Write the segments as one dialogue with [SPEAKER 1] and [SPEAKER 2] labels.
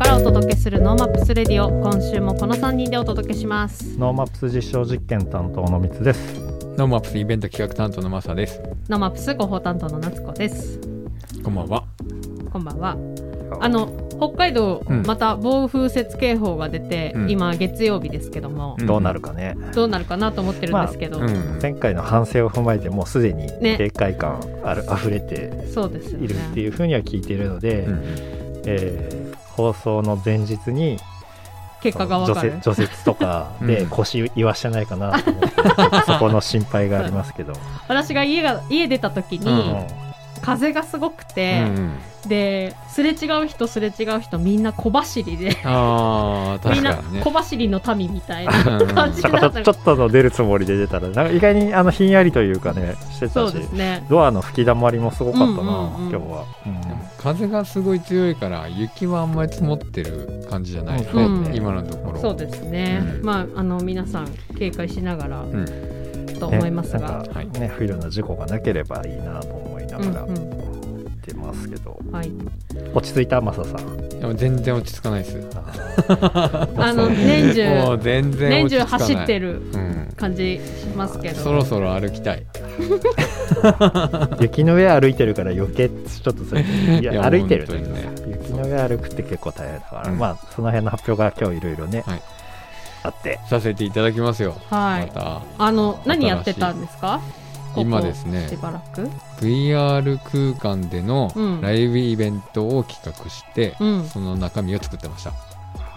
[SPEAKER 1] からお届けする NoMaps Radio。今週もこの3人でお届けします。
[SPEAKER 2] NoMaps 実証実験担当のみつです。
[SPEAKER 3] NoMaps イベント企画担当のマサです。
[SPEAKER 1] NoMaps 広報担当の夏子です。
[SPEAKER 3] こんばんは。
[SPEAKER 1] こんばんは。あの北海道、
[SPEAKER 3] うん。
[SPEAKER 1] また暴風雪警報が出て、
[SPEAKER 3] うん。
[SPEAKER 1] 今月曜日ですけども、
[SPEAKER 3] うん。
[SPEAKER 2] どうなるかね。
[SPEAKER 1] どうなるかなと思ってるんですけど、
[SPEAKER 3] うん。
[SPEAKER 2] 前回の反省を踏まえてもうすでに
[SPEAKER 1] ね。
[SPEAKER 2] 警戒感ある、溢れて
[SPEAKER 1] そうですよね。
[SPEAKER 2] いるっていうふうには聞いているので、
[SPEAKER 3] うん。
[SPEAKER 2] えー放送の前日に
[SPEAKER 1] 結果がわかる。
[SPEAKER 2] 除雪とか で
[SPEAKER 3] うん。
[SPEAKER 2] 腰言わしてないかなと思って、そこの心配がありますけど、
[SPEAKER 1] 私が家が家出た時
[SPEAKER 3] う
[SPEAKER 1] に、
[SPEAKER 3] ん
[SPEAKER 1] 風がすごく
[SPEAKER 3] う
[SPEAKER 1] て、
[SPEAKER 3] ん。
[SPEAKER 1] ですれ違う人すれ違う人みんな小走りで
[SPEAKER 3] ああ、
[SPEAKER 1] みんな
[SPEAKER 3] 確かにね。
[SPEAKER 1] 小。走りの民みたいな
[SPEAKER 3] うん。
[SPEAKER 1] 感じ
[SPEAKER 2] だ
[SPEAKER 1] になって
[SPEAKER 2] からちょちょっとの出るつもりで出たらなんか意外にあのひんやりというかねしてたし
[SPEAKER 1] そうですね。
[SPEAKER 2] ドアの吹き溜まりもすごかったな、
[SPEAKER 1] うんうんうん。
[SPEAKER 2] 今日は、うん。
[SPEAKER 3] でも風がすごい強いから雪はあんまり積もってる感じじゃないよね、
[SPEAKER 1] うん。
[SPEAKER 3] 今のところ。
[SPEAKER 1] そうですね、
[SPEAKER 3] うん。
[SPEAKER 1] まああの皆さん警戒しながら
[SPEAKER 3] ん。
[SPEAKER 1] と思いますが、
[SPEAKER 2] ね、
[SPEAKER 3] はい
[SPEAKER 2] ね不慮な事故がなければいいなと思がら言
[SPEAKER 1] うん。
[SPEAKER 2] ってますけど、
[SPEAKER 1] はい、
[SPEAKER 2] 落ち着いたマサさん。
[SPEAKER 3] でも全然落ち着かないです。
[SPEAKER 1] あの年
[SPEAKER 3] もう
[SPEAKER 1] 中
[SPEAKER 3] 全然
[SPEAKER 1] 年中走ってる
[SPEAKER 3] うん。
[SPEAKER 1] 感じしますけど。
[SPEAKER 3] そろそろ歩きたい。
[SPEAKER 2] 雪の上歩いてるから余計ちょっとそれいや
[SPEAKER 3] いや
[SPEAKER 2] 歩いてる
[SPEAKER 3] ね。
[SPEAKER 2] 雪の上歩くって結構大変だから、
[SPEAKER 3] うん。
[SPEAKER 2] まあその辺の発表が今日いろいろね、
[SPEAKER 3] はい。
[SPEAKER 2] あって。
[SPEAKER 3] させていただきますよ、
[SPEAKER 1] はい。
[SPEAKER 3] ま
[SPEAKER 1] あの何やってたんですか？
[SPEAKER 3] た今ですね
[SPEAKER 1] しばらく
[SPEAKER 3] ？VR 空間での
[SPEAKER 1] うん。
[SPEAKER 3] ライブイベントを企画して、
[SPEAKER 1] うん。
[SPEAKER 3] その中身を作ってました。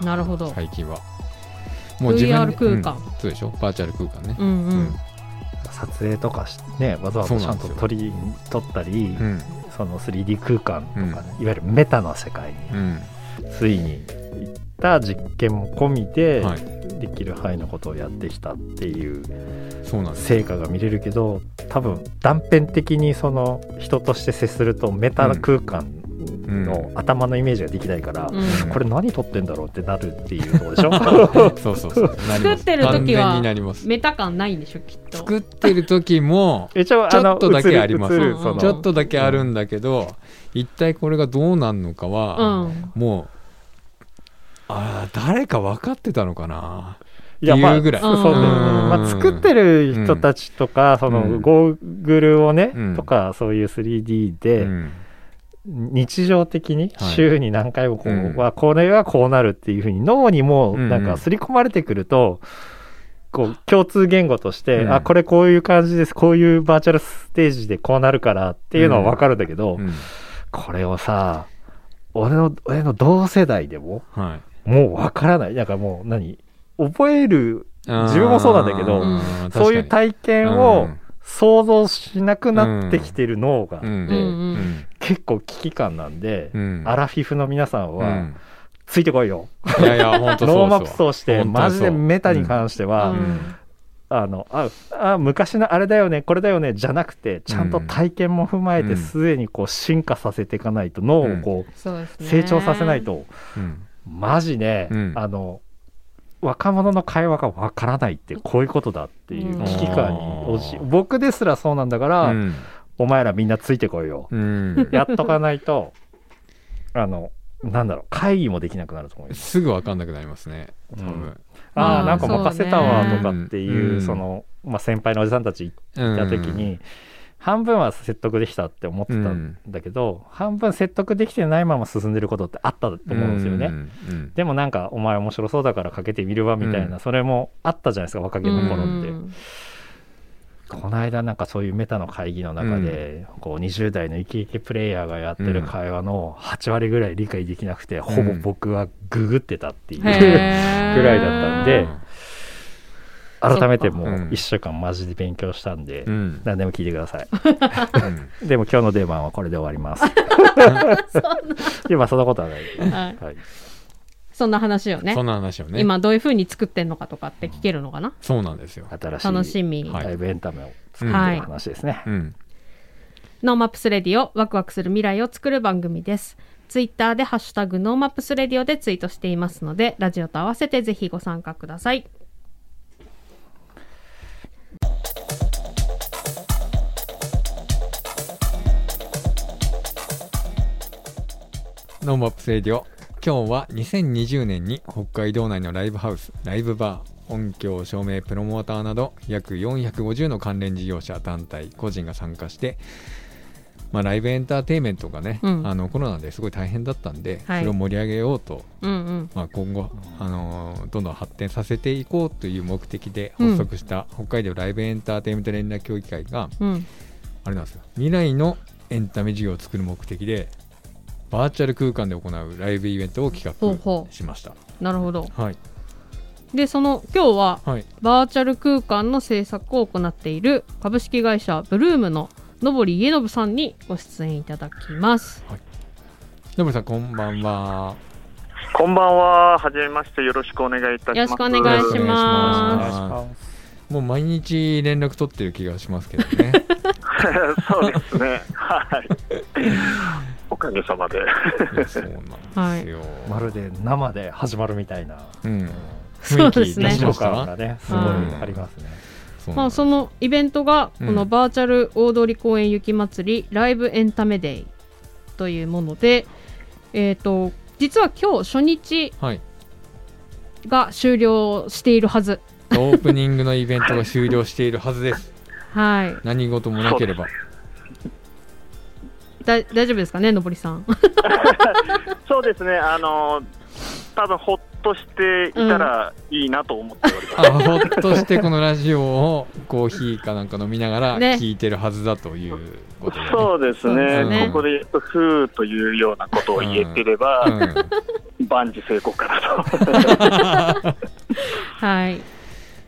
[SPEAKER 1] なるほど、
[SPEAKER 3] 最近は。
[SPEAKER 1] VR 空間。
[SPEAKER 3] うん。そうでしょ？バーチャル空間ね。
[SPEAKER 1] うんうん、
[SPEAKER 2] 撮影とかしねわざわざちゃんと撮り撮ったり、
[SPEAKER 3] うん。
[SPEAKER 2] その 3D 空間とかね、
[SPEAKER 3] うん。
[SPEAKER 2] いわゆるメタの世界に
[SPEAKER 3] うん。
[SPEAKER 2] ついに行った実験も込みで、
[SPEAKER 3] はい。
[SPEAKER 2] できる範囲のことをやってきたっていう
[SPEAKER 3] そうなんです。
[SPEAKER 2] 成果が見れるけど多分断片的にその人として接するとメタ空間の頭のイメージができないから、
[SPEAKER 1] うん。
[SPEAKER 2] これ何撮ってんだろうってなるっていうとこでしょ？
[SPEAKER 3] そうそうそう。
[SPEAKER 1] 作ってる時はメタ感ないんでしょきっと。
[SPEAKER 3] 作ってる時も ちょっとだけあります。ちょっとだけあるんだけど、一体これがどうなんのか
[SPEAKER 1] う
[SPEAKER 3] は、
[SPEAKER 1] ん。
[SPEAKER 3] もうあー誰か分かってたのかな？い
[SPEAKER 2] やまあそうだよね、
[SPEAKER 3] う。ん。
[SPEAKER 2] まあ、作ってる人たちとか、その
[SPEAKER 3] うん。
[SPEAKER 2] ゴーグルをね、
[SPEAKER 3] うん。
[SPEAKER 2] とかそういう 3D で、
[SPEAKER 3] うん。
[SPEAKER 2] 日常的に
[SPEAKER 3] はい。
[SPEAKER 2] 週に何回もこう、
[SPEAKER 3] うん。
[SPEAKER 2] はこれはこうなるっていうふうに脳にもなんか刷り込まれてくると、こう共通言語として、
[SPEAKER 3] うん。
[SPEAKER 2] あこれこういう感じです。こういうバーチャルステージでこうなるからっていうのは分かるんだけど、
[SPEAKER 3] うん。
[SPEAKER 2] これをさ俺の俺の同世代でも
[SPEAKER 3] はい
[SPEAKER 2] もう分からない。なんかもう何？覚える自分もそうなんだけど
[SPEAKER 1] うん。
[SPEAKER 2] そういう体験を
[SPEAKER 3] うん。
[SPEAKER 2] 想像しなくなってきてる脳があって、結構危機感なんで、
[SPEAKER 3] うん。
[SPEAKER 2] アラフィフの皆さんは、
[SPEAKER 3] うん。
[SPEAKER 2] ついてこいよ。
[SPEAKER 3] いやいや本当そう
[SPEAKER 2] NoMaps として、マジでメタに関しては、
[SPEAKER 1] うん。
[SPEAKER 2] あのああ昔のあれだよねこれだよねじゃなくてちゃんと体験も踏まえて
[SPEAKER 3] うん。
[SPEAKER 2] すでにこう進化させていかないと脳をこ
[SPEAKER 1] そう
[SPEAKER 2] 成長させないと、
[SPEAKER 3] うん
[SPEAKER 2] マジね、
[SPEAKER 3] うん。
[SPEAKER 2] あの若者の会話がわからないってこういうことだっていう危機感に僕ですらそうなんだから、
[SPEAKER 3] うん。
[SPEAKER 2] お前らみんなついてこいよ、
[SPEAKER 3] うん。
[SPEAKER 2] やっとかないとあのなんだろう会議もできなくなると思います。
[SPEAKER 3] すぐ分かんなくなりますね。多
[SPEAKER 2] うん。
[SPEAKER 3] 分。
[SPEAKER 2] あ
[SPEAKER 1] まあ
[SPEAKER 2] あなんか任せたわとかっていう
[SPEAKER 3] うん。
[SPEAKER 2] その、まあ、先輩のおじさんたち行った時に、半分は説得できたって思ってたんだけど、半分説得できてないまま進んでることってあったと思うんですよね。
[SPEAKER 3] うんうん
[SPEAKER 2] でもなんかお前面白そうだからかけてみるわみたいな、
[SPEAKER 3] うん。
[SPEAKER 2] それもあったじゃないですか若気の頃って、
[SPEAKER 1] うん。
[SPEAKER 2] この間なんかそういうメタの会議の中で、こう20代のイケイケプレイヤーがやってる会話の8割ぐらい理解できなくて、ほぼ僕はググってたっていう、ぐらいだったんで改めてもう
[SPEAKER 3] うん。
[SPEAKER 2] 1週間マジで勉強したんで、
[SPEAKER 3] うん。
[SPEAKER 2] 何でも聞いてください。
[SPEAKER 3] うん。
[SPEAKER 2] でも今日の出番はこれで終わります。今そんなことはない、
[SPEAKER 1] はい。
[SPEAKER 2] はい、
[SPEAKER 1] そんな話をね。
[SPEAKER 3] そんな話をね。
[SPEAKER 1] 今どういう風に作ってんのかとかって聞けるのかな、
[SPEAKER 3] そうなんですよ。
[SPEAKER 2] 新し
[SPEAKER 1] 楽し
[SPEAKER 2] い
[SPEAKER 1] み、
[SPEAKER 3] はい
[SPEAKER 2] ライブエンタメを作ってる話ですね、
[SPEAKER 3] うん。
[SPEAKER 1] NoMaps Radio ワクワクする未来を作る番組です。ツイッターでハッシュタグ NoMaps Radio でツイートしていますのでラジオと合わせてぜひご参加ください
[SPEAKER 3] NoMaps Radio 今日は2020年に北海道内のライブハウスライブバー音響照明プロモーターなど約450の関連事業者団体個人が参加して、まあ、ライブエンターテインメントがね、
[SPEAKER 1] うん。
[SPEAKER 3] あのコロナですごい大変だったんで、
[SPEAKER 1] はい。
[SPEAKER 3] それを盛り上げようと、
[SPEAKER 1] うんうん。
[SPEAKER 3] まあ、今後、あのーどんどん発展させていこうという目的で
[SPEAKER 1] うん。
[SPEAKER 3] 発足した北海道ライブエンターテインメント連絡協議会が、
[SPEAKER 1] うん。
[SPEAKER 3] あれなんですよ。未来のエンタメ事業を作る目的でバーチャル空間で行うライブイベントを企
[SPEAKER 1] ほうほ
[SPEAKER 3] 画しました。
[SPEAKER 1] なるほど
[SPEAKER 3] はい、
[SPEAKER 1] でその今日は
[SPEAKER 3] はい、
[SPEAKER 1] バーチャル空間の制作を行っている株式会社ブルームの野堀家信さんにご出演いただきます
[SPEAKER 3] のぶさんこんばんは。
[SPEAKER 4] こんばんは。はじめまして。よろしくお願いいたします。
[SPEAKER 1] よろしくお願いしま
[SPEAKER 3] すもう毎日連絡取ってる気がしますけどね。
[SPEAKER 4] そうですね。はい。おかげさまで。
[SPEAKER 3] そうなんですよ。
[SPEAKER 2] まるで生で始まるみたいな、
[SPEAKER 3] うん、
[SPEAKER 1] そう
[SPEAKER 3] 雰囲気
[SPEAKER 1] ですね
[SPEAKER 3] 出しました
[SPEAKER 2] 緊張感がねすごい
[SPEAKER 1] はい
[SPEAKER 2] ありますね、
[SPEAKER 1] まあ、
[SPEAKER 3] そ
[SPEAKER 1] のイベントが
[SPEAKER 3] うん
[SPEAKER 1] このバーチャル大通公園雪まつりライブエンタメデイというもので、えー、と実は今日初日
[SPEAKER 3] はい。
[SPEAKER 1] が終了しているはず
[SPEAKER 3] オープニングのイベントが終了しているはずです。
[SPEAKER 1] はい
[SPEAKER 3] 何事もなければ。
[SPEAKER 1] だ大丈夫ですかねのぼりさん。
[SPEAKER 4] そうですね。あの、多分ほっとしていたらいいなと思っております。
[SPEAKER 3] あほっとしてこのラジオをコーヒーかなんか飲みながら
[SPEAKER 1] ね。
[SPEAKER 3] 聞いてるはずだということで、ね。
[SPEAKER 4] そうですね。
[SPEAKER 1] ね
[SPEAKER 4] ここで言うと、ふーというようなことを言えてれば、
[SPEAKER 3] うん、
[SPEAKER 4] 万事成功かなと。
[SPEAKER 1] はい。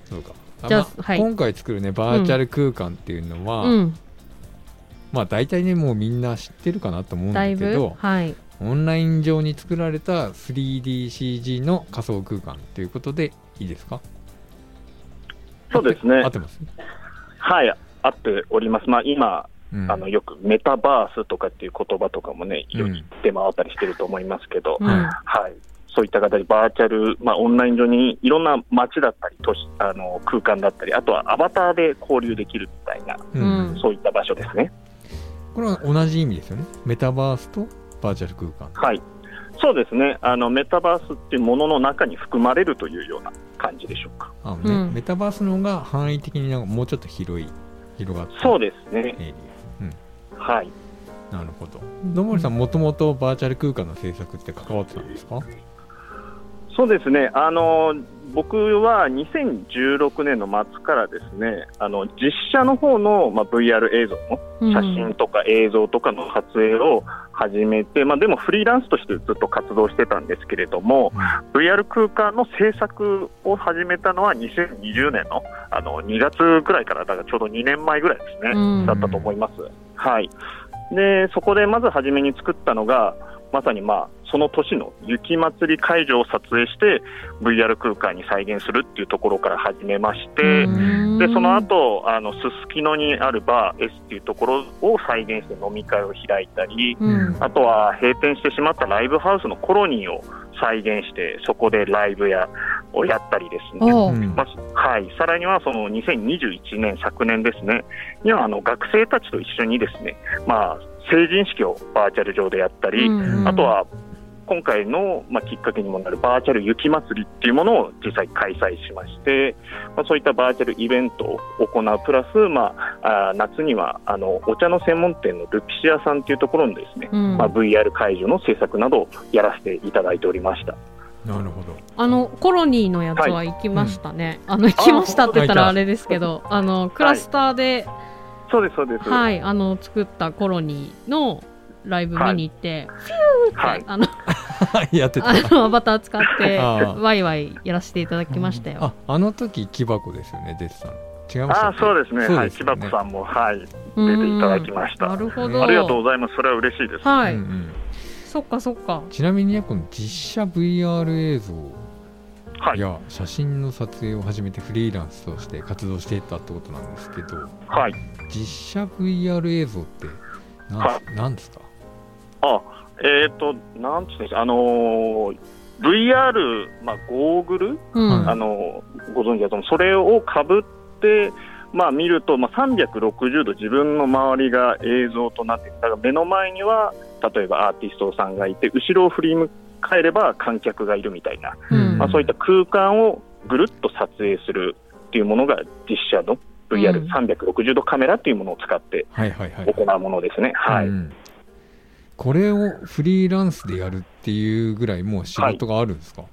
[SPEAKER 3] そうか。
[SPEAKER 1] じゃあ
[SPEAKER 3] まあ
[SPEAKER 1] はい。
[SPEAKER 3] 今回作るねバーチャル空間っていうのは、
[SPEAKER 1] うん
[SPEAKER 3] まあ大体ねもうみんな知ってるかなと思うん
[SPEAKER 1] だ
[SPEAKER 3] けど
[SPEAKER 1] はい。
[SPEAKER 3] オンライン上に作られた 3DCG の仮想空間ということでいいですか？
[SPEAKER 4] そうですね。
[SPEAKER 3] 合ってます、
[SPEAKER 4] はい。合っております。まあ今、
[SPEAKER 3] うん。
[SPEAKER 4] あのよくメタバースとかっていう言葉とかもね、世に出回ったりしてると思いますけど、
[SPEAKER 1] うん。
[SPEAKER 4] はい、そういった形でバーチャル、まあ、オンライン上にいろんな街だったり都市あの空間だったり、あとはアバターで交流できるみたいな、
[SPEAKER 3] うん。
[SPEAKER 1] うん。
[SPEAKER 4] そういった場所ですね。
[SPEAKER 3] これは同じ意味ですよね。メタバースとバーチャル空間。
[SPEAKER 4] はい。そうですね。あの、メタバースっていうものの中に含まれるというような感じでしょうか。
[SPEAKER 3] あのね。
[SPEAKER 1] うん。
[SPEAKER 3] メタバースの方が範囲的になんかもうちょっと広い広がった
[SPEAKER 4] そうですね、
[SPEAKER 3] エリ
[SPEAKER 4] はい、
[SPEAKER 3] アなるほど。野森さんもともとバーチャル空間の制作って関わってたんですか？
[SPEAKER 4] そうですね。あの僕は2016年の末からですねあの実写の方の、まあ、VR 映像の
[SPEAKER 1] うん。
[SPEAKER 4] 写真とか映像とかの撮影を始めて、まあ、でもフリーランスとしてずっと活動してたんですけれども、VR 空間の制作を始めたのは2020年のあの2月ぐらいから、だからちょうど2年前ぐらいですね、
[SPEAKER 1] うん。
[SPEAKER 4] だったと思います。はい、でそこでまず初めに作ったのが、まさに、まあ、その年の雪まつり会場を撮影して VR 空間に再現するっていうところから始めまして、
[SPEAKER 1] うん。
[SPEAKER 4] でその後あのすすきのにあるバー S っていうところを再現して飲み会を開いたり、
[SPEAKER 1] うん。
[SPEAKER 4] あとは閉店してしまったライブハウスのコロニーを再現してそこでライブやをやったりですね。まあはい、さらにはその2021年、昨年ですね、にはあの学生たちと一緒にですね、まあ、成人式をバーチャル上でやったり、
[SPEAKER 1] うん。
[SPEAKER 4] あとは今回の、まあ、きっかけにもなるバーチャル雪まつりっていうものを実際開催しまして、まあ、そういったバーチャルイベントを行うプラス、まあ、あー夏にはあのお茶の専門店のルピシアさんっていうところのですね、
[SPEAKER 1] うん。
[SPEAKER 4] まあ、VR 会場の制作などをやらせていただいておりました。
[SPEAKER 3] なるほど。
[SPEAKER 1] あのコロニーのやつは行きましたね、あの行きましたって言ったらあれですけどあのクラスターで、
[SPEAKER 4] そうです、そうです。
[SPEAKER 1] はい、あの作ったコロニーのライブ見に行って、
[SPEAKER 4] はい。
[SPEAKER 1] あの
[SPEAKER 3] やってた。
[SPEAKER 1] あのアバター使ってワイワイやらせていただきましたよ。
[SPEAKER 3] ああの時木箱ですよね出てたの違いました
[SPEAKER 4] あそうですね、はい、
[SPEAKER 3] そうですよ
[SPEAKER 4] 千葉子さんも、はい、
[SPEAKER 1] 出
[SPEAKER 4] 出ていただきました。
[SPEAKER 1] なるほど。
[SPEAKER 4] ありがとうございます、それは嬉しいです。
[SPEAKER 1] はい、
[SPEAKER 3] うんうん。
[SPEAKER 1] そっかそっか。
[SPEAKER 3] ちなみにねこの実写 VR 映像
[SPEAKER 4] はい、
[SPEAKER 3] や写真の撮影を始めてフリーランスとして活動していったってことなんですけど
[SPEAKER 4] はい、
[SPEAKER 3] 実写 VR 映像ってなん,、
[SPEAKER 4] は
[SPEAKER 3] なんですか？
[SPEAKER 4] あ、えっ、と、なんつうんですか、あのー VR、まあ、ゴーグル、
[SPEAKER 1] うん。
[SPEAKER 4] あのーご存知だと思う、それをかぶって、まあ、見ると、まあ、360度自分の周りが映像となってだから目の前には例えばアーティストさんがいて後ろを振り向帰れば観客がいるみたいな、
[SPEAKER 1] うん。
[SPEAKER 4] まあ、そういった空間をぐるっと撮影するっていうものが実写の
[SPEAKER 1] うん。
[SPEAKER 4] VR360 度カメラっていうものを使って
[SPEAKER 3] はいはいはい
[SPEAKER 4] 行うものですね。はい、
[SPEAKER 3] うんこれをフリーランスでやるっていうぐらいもう仕事があるんですか、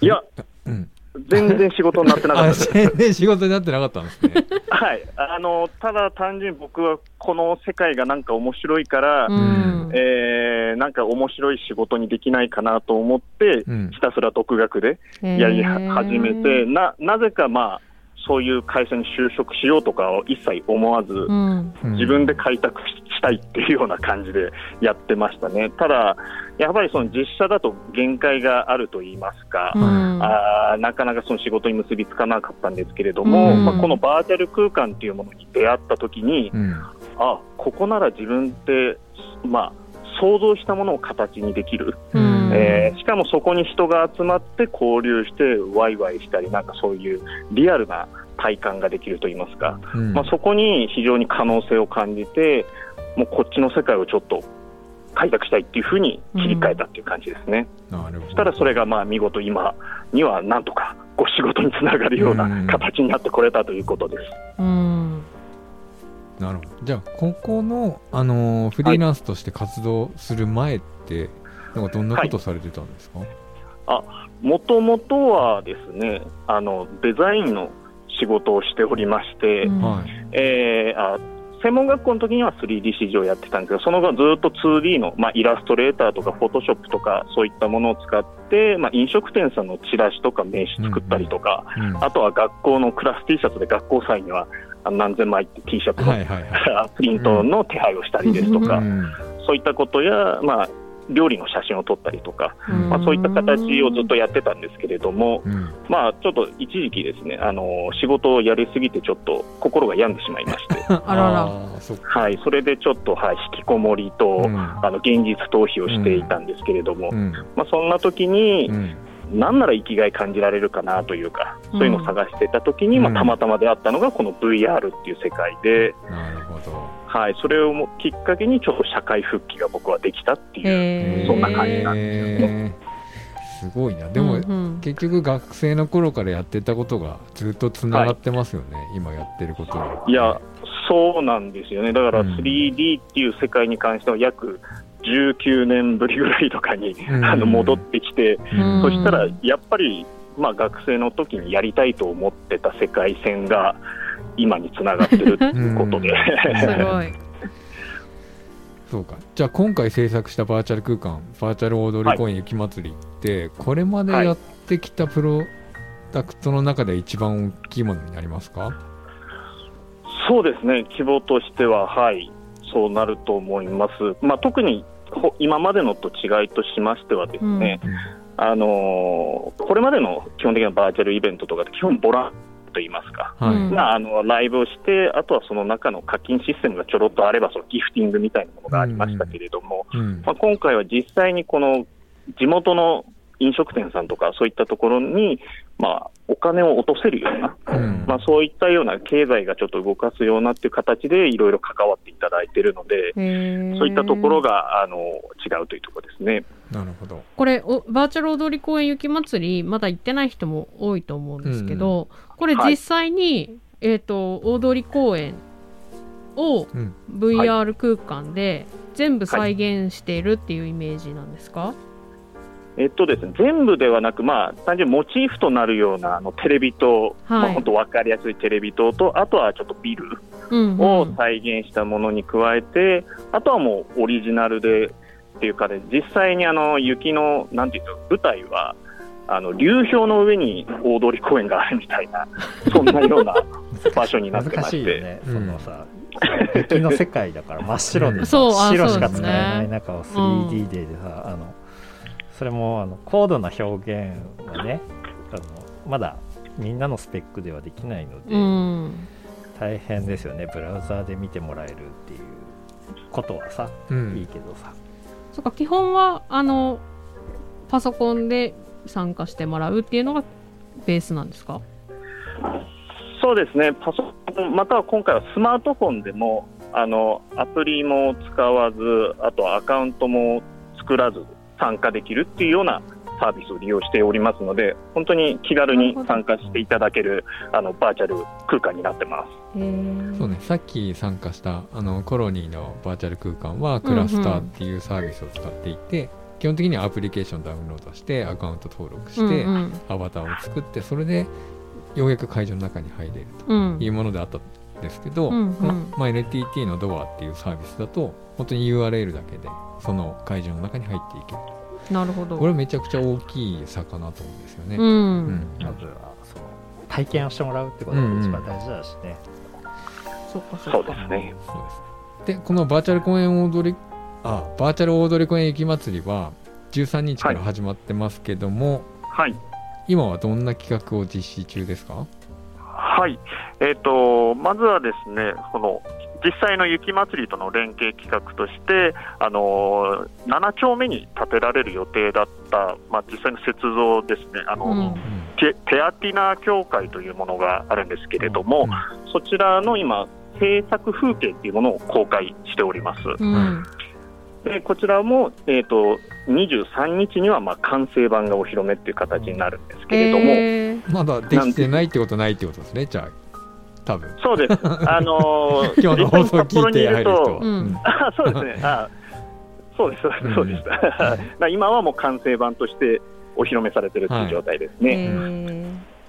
[SPEAKER 4] い。や、
[SPEAKER 3] うん、
[SPEAKER 4] 全然仕事になってなかった。
[SPEAKER 3] あ
[SPEAKER 4] です。
[SPEAKER 3] 全然仕事になってなかったんですね。
[SPEAKER 4] はい、あのただ単純に僕はこの世界がなんか面白いから、
[SPEAKER 1] うん。
[SPEAKER 4] えーなんか面白い仕事にできないかなと思って、
[SPEAKER 3] うん。
[SPEAKER 4] ひたすら独学でやりは始めて、ななぜかまあ、そういう会社に就職しようとかを一切思わず、
[SPEAKER 1] うん。
[SPEAKER 3] うん
[SPEAKER 4] 自分で開拓したいっていうような感じでやってましたね。ただ、やっぱりその実写だと限界があると言いますか、
[SPEAKER 1] うん。
[SPEAKER 4] あーなかなかその仕事に結びつかなかったんですけれども、
[SPEAKER 1] うん。
[SPEAKER 4] まあ、このバーチャル空間っていうものに出会ったときに、
[SPEAKER 3] うん。
[SPEAKER 4] あここなら自分で、まあ、想像したものを形にできる、
[SPEAKER 1] うん
[SPEAKER 4] えーしかもそこに人が集まって交流して、ワイワイしたり、なんかそういうリアルな体感ができると言いますか、
[SPEAKER 3] うん。
[SPEAKER 4] まあ、そこに非常に可能性を感じて、もうこっちの世界をちょっと開拓したいっていうふうに切り替えたっていう感じですね。
[SPEAKER 3] なるほど。
[SPEAKER 4] そしたらそれがまあ見事今にはなんとかご仕事につながるような
[SPEAKER 3] うん
[SPEAKER 4] 形になってこれたということです。
[SPEAKER 1] うん。
[SPEAKER 3] なるほど。じゃあここの、あのーフリーランスとして活動する前って、なんかどんなことされてたんですか、
[SPEAKER 4] もともとはですねあのデザインの仕事をしておりまして、
[SPEAKER 1] うん。
[SPEAKER 3] はい。
[SPEAKER 4] えーあ専門学校の時には 3D 市場をやってたんですけどその後はずっと 2D の、まあ、イラストレーターとかフォトショップとかそういったものを使って、まあ、飲食店さんのチラシとか名刺作ったりとか、
[SPEAKER 3] うん。
[SPEAKER 4] あとは学校のクラス T シャツで学校祭には何千枚って T シャツの、
[SPEAKER 3] はいはいはい。
[SPEAKER 4] プリントの手配をしたりですとか、
[SPEAKER 3] うん。
[SPEAKER 4] そういったことや、まあ、料理の写真を撮ったりとか、
[SPEAKER 1] うん。
[SPEAKER 4] まあ、そういった形をずっとやってたんですけれども、
[SPEAKER 3] うん。
[SPEAKER 4] まあ、ちょっと一時期ですね、あの仕事をやりすぎて、ちょっと心が病んでしまいまして、はい、それでちょっと、はい、引きこもりと、
[SPEAKER 3] うん。
[SPEAKER 4] あの現実逃避をしていたんですけれども、
[SPEAKER 3] うん。
[SPEAKER 4] まあ、そんな時に、
[SPEAKER 3] うん
[SPEAKER 4] なんなら生きがい感じられるかなというか、そういうのを探していた時に、
[SPEAKER 3] うん。
[SPEAKER 4] まあ、たまたま出会ったのがこの VR っていう世界で、
[SPEAKER 3] なるほど。
[SPEAKER 4] はい、それをもきっかけにちょっと社会復帰が僕はできたっていう、そんな感じなんですよ
[SPEAKER 3] へー。すごいな。でも、
[SPEAKER 1] うんうん。
[SPEAKER 3] 結局学生の頃からやってたことがずっとつながってますよね、今やってることに。
[SPEAKER 4] いや、そうなんですよね、だから
[SPEAKER 3] うん。
[SPEAKER 4] 3D っていう世界に関しては約19年ぶりぐらいとかに、
[SPEAKER 3] うん。
[SPEAKER 4] あの戻ってきて、
[SPEAKER 1] うん。
[SPEAKER 4] そしたらやっぱり、まあ、学生の時にやりたいと思ってた世界線が今につながってるっていうことで、
[SPEAKER 1] すごい。
[SPEAKER 3] そうか。じゃあ今回制作したバーチャル空間バーチャル踊り公園雪まつりって、これまでやってきたプロダクトの中で一番大きいものになりますか、
[SPEAKER 4] そうですね、規模としては、はい、そうなると思います。まあ、特にほ今までのと違いとしましてはですね、あのーこれまでの基本的なバーチャルイベントとかって基本ボランと言いますか、
[SPEAKER 3] はい、
[SPEAKER 1] うん。
[SPEAKER 4] まあ、あのライブをして、あとはその中の課金システムがちょろっとあれば、そのギフティングみたいなものがありましたけれども、
[SPEAKER 3] うん。
[SPEAKER 4] まあ、今回は実際にこの地元の飲食店さんとか、そういったところに、まあ、お金を落とせるような、
[SPEAKER 3] うん。
[SPEAKER 4] まあ、そういったような経済がちょっと動かすようなっていう形でいろいろ関わっていただいているので、そういったところがあの違うというところですね。
[SPEAKER 3] なるほど。
[SPEAKER 1] これおバーチャル踊り公園雪まつりまだ行ってない人も多いと思うんですけど、これ実際に、えっ、と大通公園を
[SPEAKER 3] うん。
[SPEAKER 1] VR 空間で全部再現しているっていうイメージなんですか、
[SPEAKER 4] えっとですね、全部ではなく、まあ、単純にモチーフとなるようなあのテレビ塔、
[SPEAKER 1] はい。
[SPEAKER 4] まあ、本当分かりやすいテレビ塔と、あとはちょっとビル
[SPEAKER 1] うんうん。
[SPEAKER 4] を再現したものに加えて、あとはもうオリジナルでっていうかで、実際にあの雪の、なんていうの、舞台は、あの流氷の上に大通公園があるみたいな、そんなような場所になってま
[SPEAKER 2] 難し
[SPEAKER 4] て、
[SPEAKER 2] よね、
[SPEAKER 3] うん
[SPEAKER 2] そのさ雪の世界だから真っ白でさ
[SPEAKER 1] そうあ
[SPEAKER 2] 白しか使えない中を 3D でさ、あのそれもあの高度な表現はねあのまだみんなのスペックではできないので、
[SPEAKER 1] うん。
[SPEAKER 2] 大変ですよね。ブラウザーで見てもらえるっていうことはさ、
[SPEAKER 3] うん。
[SPEAKER 2] いいけどさ。
[SPEAKER 1] そっか基本はあのパソコンで参加してもらうっていうのがベースなんですか？
[SPEAKER 4] そうですね、パソコン、または今回はスマートフォンでも、あのアプリも使わず、あとアカウントも作らず参加できるっていうようなサービスを利用しておりますので本当に気軽に参加していただけるあのバーチャル空間になってます。
[SPEAKER 3] そうね。さっき参加したあのコロニーのバーチャル空間はクラスターっていうサービスを使っていて、基本的にはアプリケーションダウンロードしてアカウント登録して、
[SPEAKER 1] うんうん。
[SPEAKER 3] アバターを作ってそれでようやく会場の中に入れる
[SPEAKER 1] うん。
[SPEAKER 3] というものであったんですけど、
[SPEAKER 1] うんうん。
[SPEAKER 3] ままあ、NTT のドアっていうサービスだと本当に URL だけでその会場の中に入っていける。
[SPEAKER 1] なるほど。
[SPEAKER 3] これめちゃくちゃ大きい差かなと思うんですよね。
[SPEAKER 1] う
[SPEAKER 3] うん。
[SPEAKER 1] ん
[SPEAKER 2] まずはその体験をしてもらうってことが一番大事だしね、
[SPEAKER 1] そっかそ
[SPEAKER 4] そうですね。
[SPEAKER 3] そうです。でこのバーチャル公演踊りあバーチャル踊り公演雪まつりは13日から始まってますけども、
[SPEAKER 4] はい。
[SPEAKER 3] 今はどんな企画を実施中ですか？
[SPEAKER 4] はい、えー、とまずはですねこの実際の雪まつりとの連携企画として、あのー7丁目に建てられる予定だった、まあ、実際の雪像ですね。あの、
[SPEAKER 1] うん。
[SPEAKER 4] テテアティナ協会というものがあるんですけれども、
[SPEAKER 3] うん
[SPEAKER 4] そちらの今、制作風景っていうものを公開しております。
[SPEAKER 1] うん。
[SPEAKER 4] でこちらも、えー、と23日にはまあ完成版がお披露目っていう形になるんですけれども。
[SPEAKER 1] へー。
[SPEAKER 3] まだできてないってことないってことですねじゃあ多分
[SPEAKER 4] そうです。あのー
[SPEAKER 3] 今日の放送聞いて入る人は、
[SPEAKER 1] うん
[SPEAKER 4] あそうですね。あそうです、そうです。だから今はもう完成版としてお披露目されてるっていう状態ですね。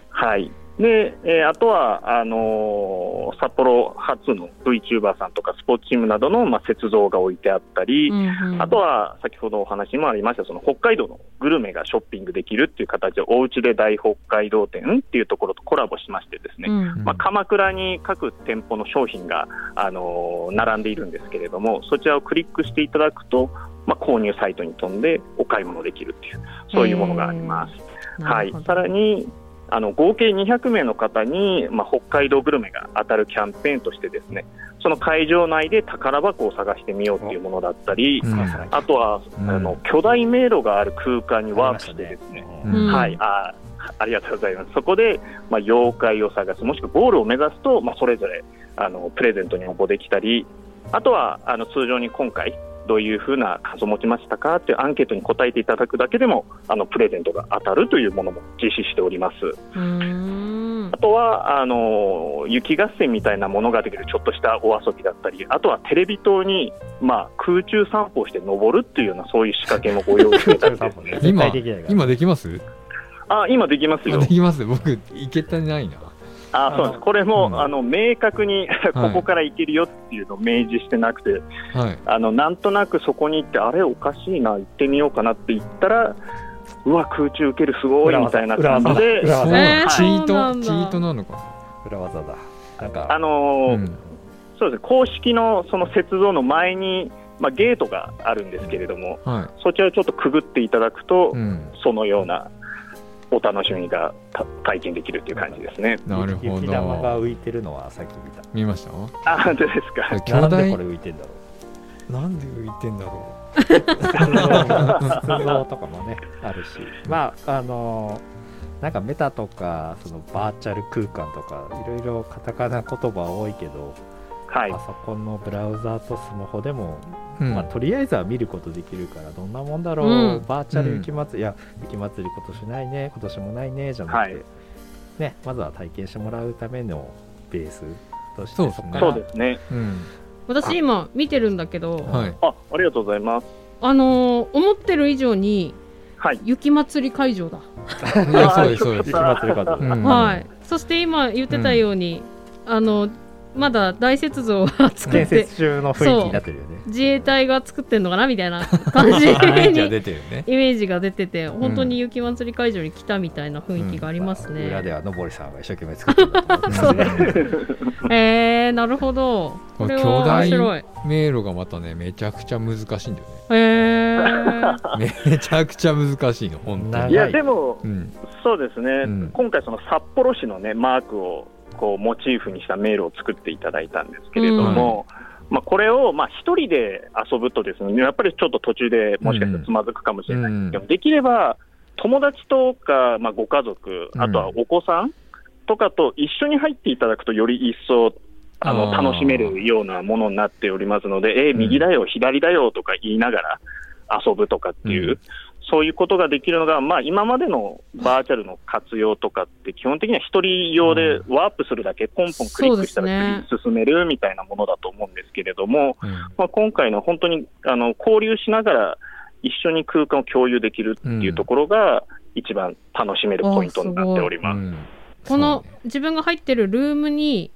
[SPEAKER 4] はい。で、えーあとは、あのー札幌初の VTuber さんとかスポーツチームなどの、まあ、雪像が置いてあったり、
[SPEAKER 1] うんうん。
[SPEAKER 4] あとは先ほどお話にもありましたその北海道のグルメがショッピングできるっていう形でおうちで大北海道店っていうところとコラボしましてですね、
[SPEAKER 1] うん。
[SPEAKER 4] まあ、鎌倉に各店舗の商品が、あのー並んでいるんですけれども、そちらをクリックしていただくと、まあ、購入サイトに飛んでお買い物できるっていう、そういうものがあります。はい。さらにあの合計200名の方に、まあ、北海道グルメが当たるキャンペーンとしてですねその会場内で宝箱を探してみようっていうものだったり、
[SPEAKER 3] うん。
[SPEAKER 4] あとは、
[SPEAKER 3] うん。
[SPEAKER 4] あの巨大迷路がある空間にワープしてですね、
[SPEAKER 3] うん。
[SPEAKER 4] はい、あありがとうございます。そこで、まあ、妖怪を探す、もしくはゴールを目指すと、まあ、それぞれあのプレゼントに応募できたり、あとはあの通常に今回、どういうふうな感想を持ちましたかっていうアンケートに答えていただくだけでも、あのプレゼントが当たるというものも実施しております。あとはあの雪合戦みたいなものができるちょっとしたお遊びだったり、あとはテレビ塔に、まあ、空中散歩をして登るっていうような、そういう仕掛けもご用意してたりですね。
[SPEAKER 2] 絶
[SPEAKER 3] 今
[SPEAKER 2] 対できないから
[SPEAKER 3] 今できます？
[SPEAKER 4] あ今できますよ
[SPEAKER 3] あで。きます僕いけてないな
[SPEAKER 4] あそうです。これも、
[SPEAKER 3] うん。
[SPEAKER 4] あの明確に ここから行けるよっていうのを明示してなくて、
[SPEAKER 3] はい。
[SPEAKER 4] あのなんとなくそこに行って、あれ、おかしいな、行ってみようかなって言ったら、うわ、空中受ける、すごいみたいな感じで、
[SPEAKER 3] チート？チートなのか？
[SPEAKER 2] 裏技だ。なんか。
[SPEAKER 4] あのー
[SPEAKER 3] うん。
[SPEAKER 4] そうです。ね公式のその雪像の前に、まあ、ゲートがあるんですけれども、
[SPEAKER 3] は
[SPEAKER 4] そちらをちょっとくぐっていただくと、
[SPEAKER 3] い、うん、
[SPEAKER 4] そのようなお楽しみがた体験できるっていう感じですね。
[SPEAKER 3] なるほ
[SPEAKER 2] 雪玉が
[SPEAKER 3] ど
[SPEAKER 2] 浮いてるのはさっき見た。
[SPEAKER 3] 見ました？
[SPEAKER 4] あ、本当ですか？
[SPEAKER 2] なんでこれ浮いてんだろう。
[SPEAKER 3] なんで浮いてんだろ
[SPEAKER 2] 出動とかもねあるし。まああのなんかメタとかそのバーチャル空間とかいろいろカタカナ言葉多いけど、
[SPEAKER 4] はい。
[SPEAKER 2] パ。ソコンのブラウザーとスマホでも、
[SPEAKER 3] う、うん。
[SPEAKER 2] まあ、とりあえずは見ることできるからどんなもんだろう、
[SPEAKER 1] うん。
[SPEAKER 2] バーチャル雪祭り、いや雪祭り今年ないね今年もないねじゃなくて、
[SPEAKER 4] はい。
[SPEAKER 2] ね、まずは体験してもらうためのベースとして
[SPEAKER 3] そうですね
[SPEAKER 4] うですね。
[SPEAKER 3] うん。
[SPEAKER 1] 私今見てるんだけど、
[SPEAKER 3] はい。
[SPEAKER 4] あ、ありがとうございます。
[SPEAKER 1] あのー思ってる以上に
[SPEAKER 4] はい。
[SPEAKER 1] 雪祭り会場だ、
[SPEAKER 3] そうですそうです。
[SPEAKER 2] 雪祭りかと、
[SPEAKER 3] うん。
[SPEAKER 1] はい。そして今言ってたように、あのまだ大雪像が作っ
[SPEAKER 2] 建
[SPEAKER 1] て
[SPEAKER 2] 設中の雰囲気になってるよね。
[SPEAKER 1] 自衛隊が作ってんのかなみたいな 感じ
[SPEAKER 3] イメージは
[SPEAKER 1] に
[SPEAKER 3] 出てるね。
[SPEAKER 1] イメージが出てて本当に雪祭り会場に来たみたいな雰囲気がありますね、
[SPEAKER 2] 裏ではのぼりさんが一生懸命作ってる
[SPEAKER 1] えー、なるほど。これは面
[SPEAKER 3] 巨大
[SPEAKER 1] 白い
[SPEAKER 3] 迷路がまたねめちゃくちゃ難しいんだよ
[SPEAKER 1] えー、
[SPEAKER 3] ねめちゃくちゃ難しいの本当
[SPEAKER 2] 長
[SPEAKER 3] に
[SPEAKER 4] いや、でも、
[SPEAKER 3] うん。
[SPEAKER 4] そうですね、
[SPEAKER 3] うん。
[SPEAKER 4] 今回、その札幌市の、ね、マークをこうモチーフにした迷路を作っていただいたんですけれども、まあ、これをまあ一人で遊ぶと、ですねやっぱりちょっと途中でもしかしたらつまずくかもしれないんですけど、できれば友達とか、まあ、ご家族、あとはお子さんとかと一緒に入っていただくと、より一層あの楽しめるようなものになっておりますので、えー右だよ、左だよとか言いながら、遊ぶとかっていう、
[SPEAKER 3] うん
[SPEAKER 4] そういうことができるのが、まあ、今までのバーチャルの活用とかって、基本的には一人用でワープするだけ、ポンポンクリックしたら進めるみたいなものだと思うんですけれども、
[SPEAKER 3] うん。
[SPEAKER 4] まあ、今回の本当にあの交流しながら一緒に空間を共有できるっていうところが、一番楽しめるポイントになっております。
[SPEAKER 3] うん。
[SPEAKER 1] この自分が入ってるルームに、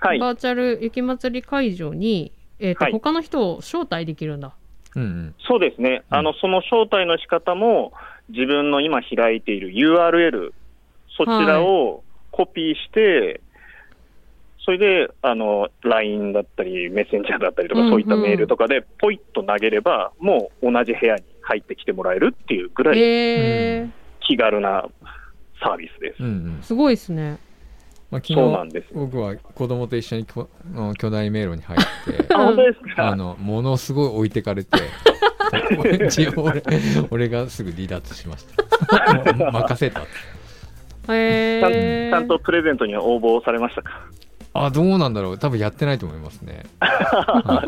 [SPEAKER 4] はい、
[SPEAKER 1] バーチャル雪まつり会場に、えーと
[SPEAKER 4] はい。
[SPEAKER 1] 他の人を招待できるんだ。
[SPEAKER 3] うんうん。
[SPEAKER 4] そうですね、
[SPEAKER 3] うん。
[SPEAKER 4] あのその招待の仕方も、自分の今開いている URL、そちらをコピーして、それであの LINE だったり、メッセンジャーだったりとか、
[SPEAKER 1] うんうん。
[SPEAKER 4] そういったメールとかで、ポイッと投げれば、もう同じ部屋に入ってきてもらえるっていうぐらい
[SPEAKER 1] えー。
[SPEAKER 4] 気軽なサービスです。
[SPEAKER 3] うんうん。
[SPEAKER 1] すごいですね。
[SPEAKER 3] まあ、昨日
[SPEAKER 4] そうなんです。
[SPEAKER 3] 僕は子供と一緒にこの巨大迷路に入って
[SPEAKER 4] あ
[SPEAKER 3] のものすごい置いてかれて 俺一応俺俺がすぐ離脱しました。任せた。
[SPEAKER 1] え
[SPEAKER 4] ちゃん
[SPEAKER 1] ー、
[SPEAKER 4] ちゃんとプレゼントには応募されましたか？
[SPEAKER 3] あどうなんだろう。多分やってないと思いますね、は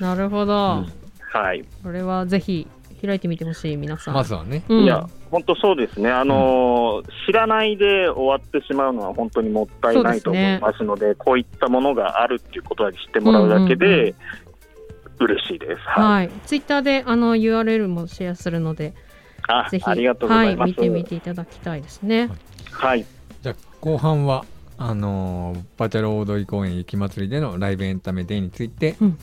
[SPEAKER 1] なるほど、
[SPEAKER 3] うん。
[SPEAKER 4] はい。
[SPEAKER 1] これはぜひ開いてみてほしい皆さ
[SPEAKER 3] い、
[SPEAKER 1] ん。
[SPEAKER 3] まずはね、
[SPEAKER 1] うん、
[SPEAKER 4] いや、本当そうですね、あのー知らないで終わってしまうのは本当にもったいないと思いますので、こういったものがあるっていうことだけ知ってもらうだけ
[SPEAKER 1] うんうん
[SPEAKER 4] で、嬉しいです。はい。
[SPEAKER 1] はい、ツイッターであの URL もシェアするので、
[SPEAKER 4] あ
[SPEAKER 1] ぜひ
[SPEAKER 4] ありがとうございます。
[SPEAKER 1] はい、見てみていただきたいですね。
[SPEAKER 4] はい。
[SPEAKER 3] じゃあ後半はあのーバーチャル大通公園雪まつりでのライブエンタメデーについて、
[SPEAKER 1] うん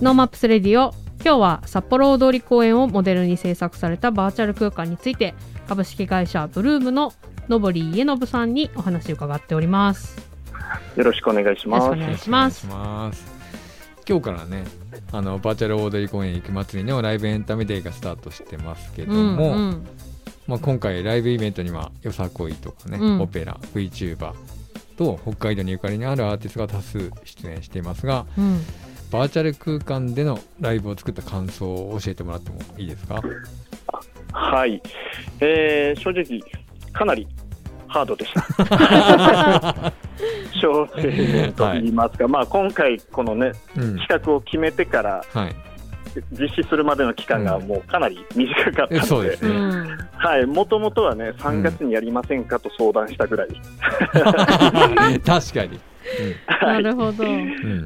[SPEAKER 1] NoMaps Radio 今日は札幌大通公園をモデルに制作されたバーチャル空間について株式会社ブルームののぼり家信さんにお話を伺っております。
[SPEAKER 4] よろしくお願いします。
[SPEAKER 1] よろしくお願いします。
[SPEAKER 3] 今日からねあのバーチャル大通公園雪まつりのライブエンタメデーがスタートしてますけど
[SPEAKER 1] うん
[SPEAKER 3] も、
[SPEAKER 1] うん。
[SPEAKER 3] まあ、今回ライブイベントにはよさこいとかね、
[SPEAKER 1] うん。
[SPEAKER 3] オペラ VTuber と北海道にゆかりのあるアーティストが多数出演していますが
[SPEAKER 1] うん
[SPEAKER 3] バーチャル空間でのライブを作った感想を教えてもらってもいいですか？
[SPEAKER 4] はい。えー正直、かなりハードでした。小生年と言いますか、まあ今回、このね、
[SPEAKER 3] うん。
[SPEAKER 4] 企画を決めてから
[SPEAKER 3] はい。
[SPEAKER 4] 実施するまでの期間がもうかなり短かったので、はい、もともとはね、3月にやりませんかと相談したぐらい、
[SPEAKER 3] 確かに、
[SPEAKER 1] な
[SPEAKER 4] はい、
[SPEAKER 1] るほど。
[SPEAKER 3] うん。う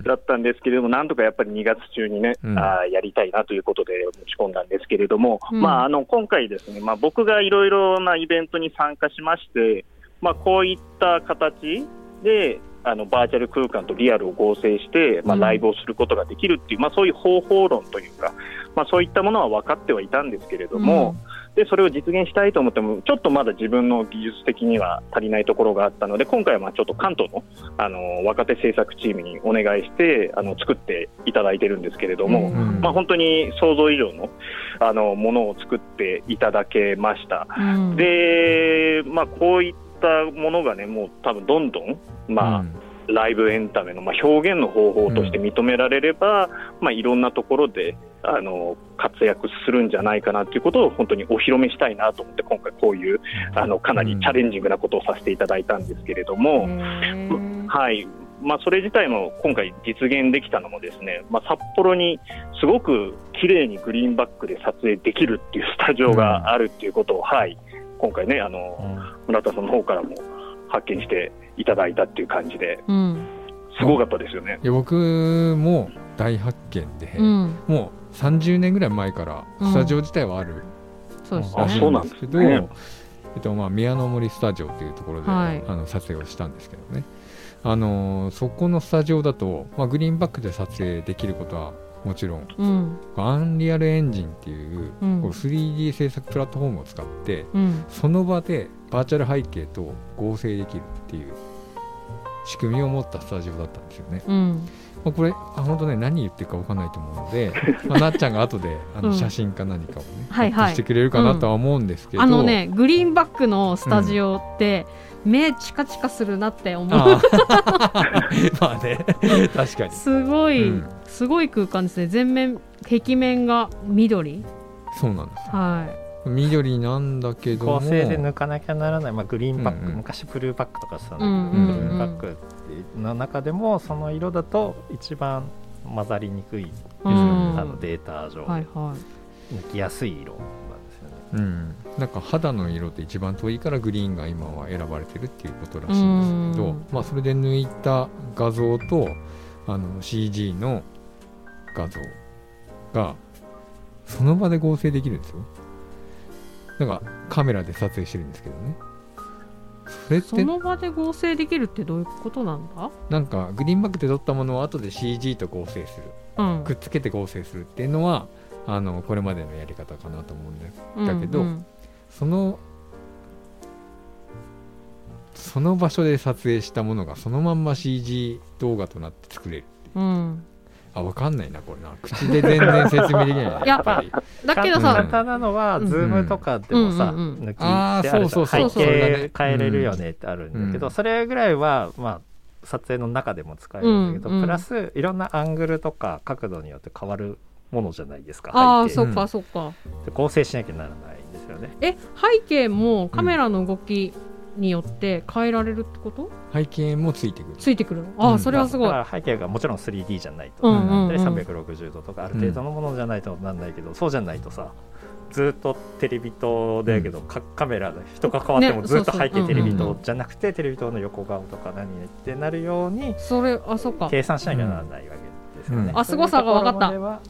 [SPEAKER 3] ん
[SPEAKER 4] だったんですけれども、なんとかやっぱり2月中にね、
[SPEAKER 3] うん。
[SPEAKER 4] あーやりたいなということで持ち込んだんですけれども、
[SPEAKER 1] うん。
[SPEAKER 4] まあ、あの今回ですね、まあ、僕がいろいろなイベントに参加しまして、まあ、こういった形で、あのバーチャル空間とリアルを合成して、まあ、
[SPEAKER 1] うん。
[SPEAKER 4] ライブをすることができるっていう、まあ、そういう方法論というか、まあ、そういったものは分かってはいたんですけれども、でそれを実現したいと思っても、ちょっとまだ自分の技術的には足りないところがあったので、今回はまあちょっと関東のあの若手制作チームにお願いしてあの作っていただいてるんですけれども、
[SPEAKER 1] うん
[SPEAKER 4] まあ、本当に想像以上のあのものを作っていただけました。
[SPEAKER 1] うん、
[SPEAKER 4] で、まあ、こういったものがね、もう多分どんどん、まあライブエンタメの、まあ、表現の方法として認められれば、まあ、いろんなところであの活躍するんじゃないかなということを本当にお披露目したいなと思って今回こういうあのかなりチャレンジングなことをさせていただいたんですけれども、
[SPEAKER 1] へー
[SPEAKER 4] はい。まあ、それ自体も今回実現できたのもですね、まあ、札幌にすごく綺麗にグリーンバックで撮影できるっていうスタジオがあるっていうことを、はい、今回ねあの村田さんの方からも発見していただいたっていう感じで
[SPEAKER 1] うん。
[SPEAKER 4] すごかったですよね。
[SPEAKER 3] いや僕も大発見で、
[SPEAKER 1] うん、
[SPEAKER 3] もう30年ぐらい前からスタジオ自体はある
[SPEAKER 1] そうです
[SPEAKER 4] あ
[SPEAKER 1] ね。
[SPEAKER 4] そうなんです
[SPEAKER 3] けど、
[SPEAKER 4] ね。
[SPEAKER 3] えっとまあ、宮の森スタジオというところで、
[SPEAKER 1] はい。
[SPEAKER 3] あの撮影をしたんですけどね、あのーそこのスタジオだと、まあ、グリーンバックで撮影できることはもちろん。
[SPEAKER 1] うん、
[SPEAKER 3] アンリアルエンジンっていう,、
[SPEAKER 1] うん。
[SPEAKER 3] こう 3D 制作プラットフォームを使って
[SPEAKER 1] うん、
[SPEAKER 3] その場でバーチャル背景と合成できるっていう仕組みを持ったスタジオだったんですよね。
[SPEAKER 1] うん、
[SPEAKER 3] まあ、これあ本当ね何言ってるか分かんないと思うので、まあ、なっちゃんが後であ
[SPEAKER 1] うん。
[SPEAKER 3] の写真か何かをね、
[SPEAKER 1] はいはい
[SPEAKER 3] アップしてくれるかなとは思うんですけど、
[SPEAKER 1] あのね、グリーンバックのスタジオって、目チカチカするなって思う。
[SPEAKER 3] まあね。確かに。
[SPEAKER 1] すごい、
[SPEAKER 3] うん。
[SPEAKER 1] すごい空間ですね。全面、壁面が緑。
[SPEAKER 3] そうなんですよ。
[SPEAKER 1] は
[SPEAKER 3] 緑なんだけども。
[SPEAKER 2] 構成で抜かなきゃならない、まあ、グリーンバック、
[SPEAKER 3] うんうん。
[SPEAKER 2] 昔ブルーバックとかしたんだけど、
[SPEAKER 1] うんうんうん。
[SPEAKER 2] グリーンバックの中でもその色だと一番混ざりにくいですよね、
[SPEAKER 1] うん。
[SPEAKER 2] あのデータ上、
[SPEAKER 1] はいは
[SPEAKER 2] 抜きやすい色なんですよね。
[SPEAKER 3] うん、なんか肌の色って一番遠いからグリーンが今は選ばれてるっていうことらしいんですけど
[SPEAKER 1] うん、
[SPEAKER 3] まあ、それで抜いた画像とあの CG の画像がその場で合成できるんですよ。なんかカメラで撮影してるんですけどね。それっ
[SPEAKER 1] い。そ
[SPEAKER 3] て
[SPEAKER 1] の場で合成できるってどういうことなんだ？
[SPEAKER 3] なんかグリーンバックで撮ったものを後で CG と合成する。
[SPEAKER 1] うん。
[SPEAKER 3] くっつけて合成するっていうのはあのこれまでのやり方かなと思うんですだけど
[SPEAKER 1] うんうん
[SPEAKER 3] そのその場所で撮影したものがそのまんま CG 動画となって作れる
[SPEAKER 1] う。ん。
[SPEAKER 3] あわかんないなこれな。口で全然説明できないない
[SPEAKER 1] や
[SPEAKER 3] っぱり。
[SPEAKER 2] 簡
[SPEAKER 1] だけどさ、
[SPEAKER 2] 単なのは、
[SPEAKER 1] うん。
[SPEAKER 2] ズームとかでもさ、
[SPEAKER 1] うんうんうん
[SPEAKER 2] 抜きってあるじゃん。
[SPEAKER 3] そうそう
[SPEAKER 1] そう
[SPEAKER 2] 背景変えれるよねってあるんだけど、
[SPEAKER 3] うん。
[SPEAKER 2] それぐらいは、まあ、撮影の中でも使えるんだけど、
[SPEAKER 1] うんうん。
[SPEAKER 2] プラスいろんなアングルとか角度によって変わるものじゃないですか
[SPEAKER 1] ああ、
[SPEAKER 2] 背景。
[SPEAKER 1] そっかそっか。
[SPEAKER 2] で構成しなきゃならないよね。
[SPEAKER 1] え、背景もカメラの動きによって変えられるってこと？
[SPEAKER 3] 背景もついてくる。
[SPEAKER 1] ついてくるの？ああ、
[SPEAKER 3] うん。
[SPEAKER 1] それはすごい。
[SPEAKER 2] だから背景がもちろん 3D じゃないと、
[SPEAKER 1] うんうんうん。
[SPEAKER 2] で360度とかある程度のものじゃないとなんないけど、そうじゃないとさずっとテレビ塔だけど、かカメラで人が変わっても
[SPEAKER 1] ね
[SPEAKER 2] ずっと背景テレビ
[SPEAKER 3] うんうん
[SPEAKER 2] 塔じゃなくてテレビ塔の横顔とか何ってなるように
[SPEAKER 1] それ、あ、そっか。
[SPEAKER 2] 計算しなきゃならないわけですよね。
[SPEAKER 3] うん。
[SPEAKER 1] あすごさが分かった。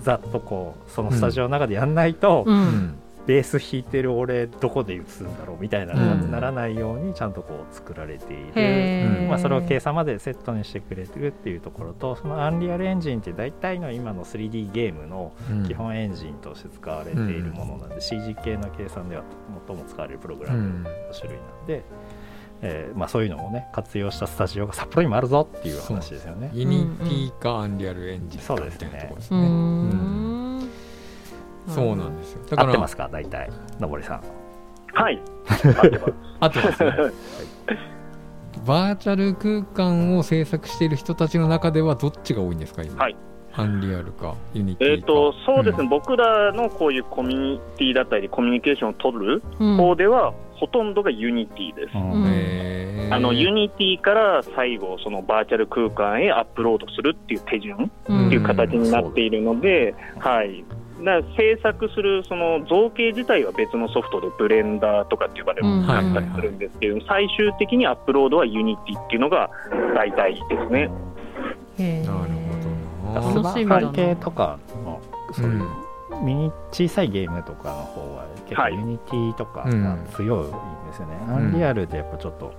[SPEAKER 2] ざっとこうそのスタジオの中でやんないと、
[SPEAKER 1] う。
[SPEAKER 3] うんん
[SPEAKER 2] ベース弾いてる俺どこで映すんだろうみたいな
[SPEAKER 1] うん。
[SPEAKER 2] ならないようにちゃんとこう作られている。
[SPEAKER 1] へー。
[SPEAKER 2] まあ、それを計算までセットにしてくれてるっていうところとその Unreal Engine って大体の今の 3D ゲームの
[SPEAKER 3] うん。
[SPEAKER 2] 基本エンジンとして使われているものなんで、CG 系の計算では最も使われるプログラムの種類なんで、えーまあ、そういうのをね活用したスタジオが札幌にもあるぞっていう話ですよね。
[SPEAKER 3] Unity か Unreal Engine かみたいなところですね。
[SPEAKER 1] ん。
[SPEAKER 3] そうなんですよ。だから
[SPEAKER 2] 合ってますか？大体のぼりさん。
[SPEAKER 4] はい。合ってます。
[SPEAKER 3] あとです。ねバーチャル空間を制作している人たちの中ではどっちが多いんですか今、
[SPEAKER 4] はい。
[SPEAKER 3] アンリアルかユニティか。
[SPEAKER 4] えっと、そうですね、
[SPEAKER 3] ん。
[SPEAKER 4] 僕らのこういうコミュニティだったり、コミュニケーションを取る
[SPEAKER 1] うん。
[SPEAKER 4] 方では、ほとんどが Unity です。
[SPEAKER 1] ん。
[SPEAKER 3] へー。
[SPEAKER 4] あの Unity から最後、そのバーチャル空間へアップロードするっていう手順
[SPEAKER 1] うん。
[SPEAKER 4] っていう形になっているので、はい、だ制作するその造形自体は別のソフトでブレンダーとかって呼ばれるものがあったりするんですけど、最終的にアップロードは Unity っていうのが大体ですね。
[SPEAKER 1] へー。
[SPEAKER 3] なるほどな。
[SPEAKER 2] スマホ系とかのそういう
[SPEAKER 3] うん。
[SPEAKER 2] ミニ小さいゲームとかの方は結構
[SPEAKER 4] はい。
[SPEAKER 2] Unity とか
[SPEAKER 3] うん。
[SPEAKER 2] が強いんですよね、
[SPEAKER 3] ん。
[SPEAKER 2] Unreal でやっぱちょっと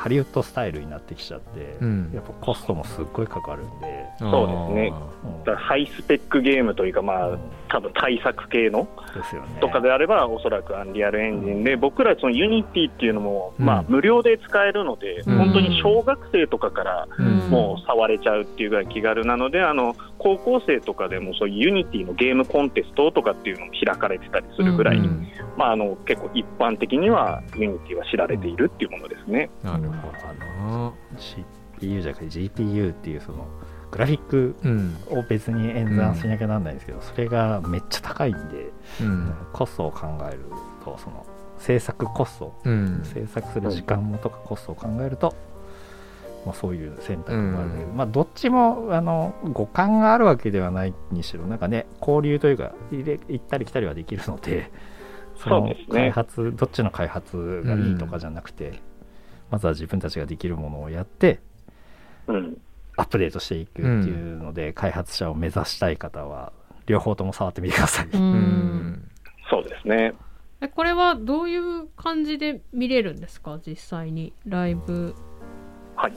[SPEAKER 2] ハリウッドスタイルになってきちゃって、
[SPEAKER 3] うん。
[SPEAKER 2] やっぱコストもすっごいかかるんで、
[SPEAKER 4] そうですね。
[SPEAKER 2] うん。
[SPEAKER 4] だからハイスペックゲームというか、まあ、多分大作系の
[SPEAKER 2] ですよね。
[SPEAKER 4] とかであれば、おそらく Unreal Engine で、僕らその Unity っていうのも、
[SPEAKER 3] うん。
[SPEAKER 4] まあ、無料で使えるので、
[SPEAKER 3] うん。
[SPEAKER 4] 本当に小学生とかから
[SPEAKER 3] うん。
[SPEAKER 4] もう触れちゃうっていうぐらい気軽なので、あの高校生とかでもそういう Unity のゲームコンテストとかっていうのも開かれてたりするぐらい、
[SPEAKER 3] うん。
[SPEAKER 4] まあ、あの結構一般的には Unity は知られているっていうものですね。
[SPEAKER 3] なるほど。な
[SPEAKER 2] CPU じゃなくて GPU っていうそのグラフィック
[SPEAKER 3] うん。
[SPEAKER 2] を別に演算しなきゃなんないんですけど、それがめっちゃ高いんで、
[SPEAKER 3] うん。
[SPEAKER 2] コストを考えるとその制作コスト
[SPEAKER 3] うん。
[SPEAKER 2] 制作する時間もとかコストを考えると、まあ、そういう選択もあるけど、まあ、どっちもあの互換があるわけではないにしろなんかね交流というか入れ行ったり来たりはできるので その
[SPEAKER 4] そうですね。
[SPEAKER 2] 開発、どっちの開発がいいとかじゃなくて、まずは自分たちができるものをやって
[SPEAKER 4] うん。
[SPEAKER 2] アップデートしていくっていうので、開発者を目指したい方は両方とも触ってみてください。
[SPEAKER 1] う
[SPEAKER 3] うん。ん
[SPEAKER 4] そうですね。
[SPEAKER 1] えこれはどういう感じで見れるんですか？実際にライブ。
[SPEAKER 4] はい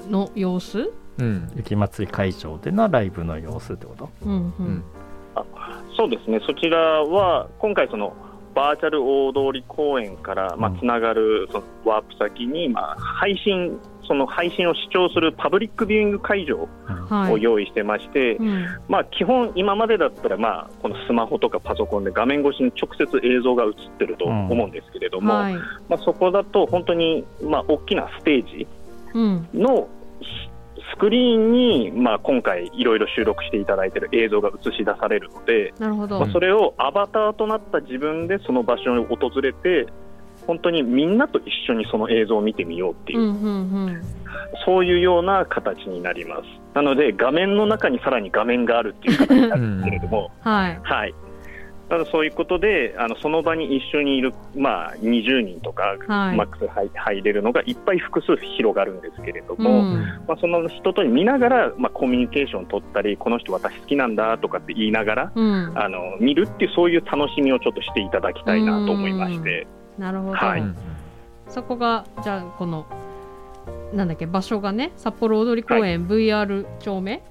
[SPEAKER 1] の様子？
[SPEAKER 3] うん。
[SPEAKER 2] 雪まつり会場でのライブの様子ってこと？
[SPEAKER 1] うんう
[SPEAKER 3] うん。ん
[SPEAKER 4] そうですね、そちらは今回、そのバーチャル大通公園からまあ
[SPEAKER 2] うん。
[SPEAKER 4] つながるそのワープ先に、まあ、配信、その配信を視聴するパブリックビューイング会場
[SPEAKER 1] はい。
[SPEAKER 4] を用意してまして、
[SPEAKER 1] うん。
[SPEAKER 4] まあ、基本、今までだったら、まあ、このスマホとかパソコンで画面越しに直接映像が映ってると思うんですけれども、
[SPEAKER 1] はい。
[SPEAKER 4] まあ、そこだと本当に、まあ、大きなステージ
[SPEAKER 1] うん
[SPEAKER 4] のしスクリーンに、まあ、今回、いろいろ収録していただいている映像が映し出されるので、
[SPEAKER 1] なるほど、
[SPEAKER 4] まあ、それをアバターとなった自分でその場所に訪れて、本当にみんなと一緒にその映像を見てみようっていう、
[SPEAKER 1] うんうんうん
[SPEAKER 4] そういうような形になります。なので、画面の中にさらに画面があるっていう形になるんですけれども、
[SPEAKER 1] はい
[SPEAKER 4] はい。ただそういうことで、あのその場に一緒にいる、まあ、20人とか、
[SPEAKER 1] はい。
[SPEAKER 4] マックス入入れるのがいっぱい複数広がるんですけれど
[SPEAKER 1] う
[SPEAKER 4] も、
[SPEAKER 1] ん。
[SPEAKER 4] まあ、その人と見ながら、まあ、コミュニケーションを取ったり、この人私好きなんだとかって言いながら、
[SPEAKER 1] うん。
[SPEAKER 4] あの見るっていう、そういう楽しみをちょっとしていただきたいなと思いまして、
[SPEAKER 1] なるほど、
[SPEAKER 4] はい。
[SPEAKER 3] うん
[SPEAKER 1] そこがじゃあこのなんだっけ場所がね札幌踊り公園 VR 丁目？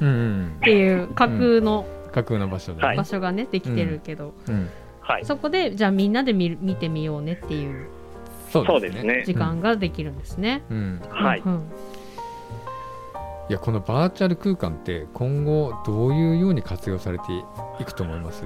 [SPEAKER 3] うんうん
[SPEAKER 1] っていう架空の
[SPEAKER 3] 架空の場所で、
[SPEAKER 4] はい。
[SPEAKER 1] 場所がねできてるけど、
[SPEAKER 3] うん、
[SPEAKER 4] はい、
[SPEAKER 1] そこでじゃあみんなで見る見てみようねっていう
[SPEAKER 3] そう
[SPEAKER 4] ですね。
[SPEAKER 1] 時間ができるんですね。
[SPEAKER 3] うん、
[SPEAKER 4] はい。
[SPEAKER 1] うんうん。
[SPEAKER 3] いやこのバーチャル空間って今後どういうように活用されていくと思います？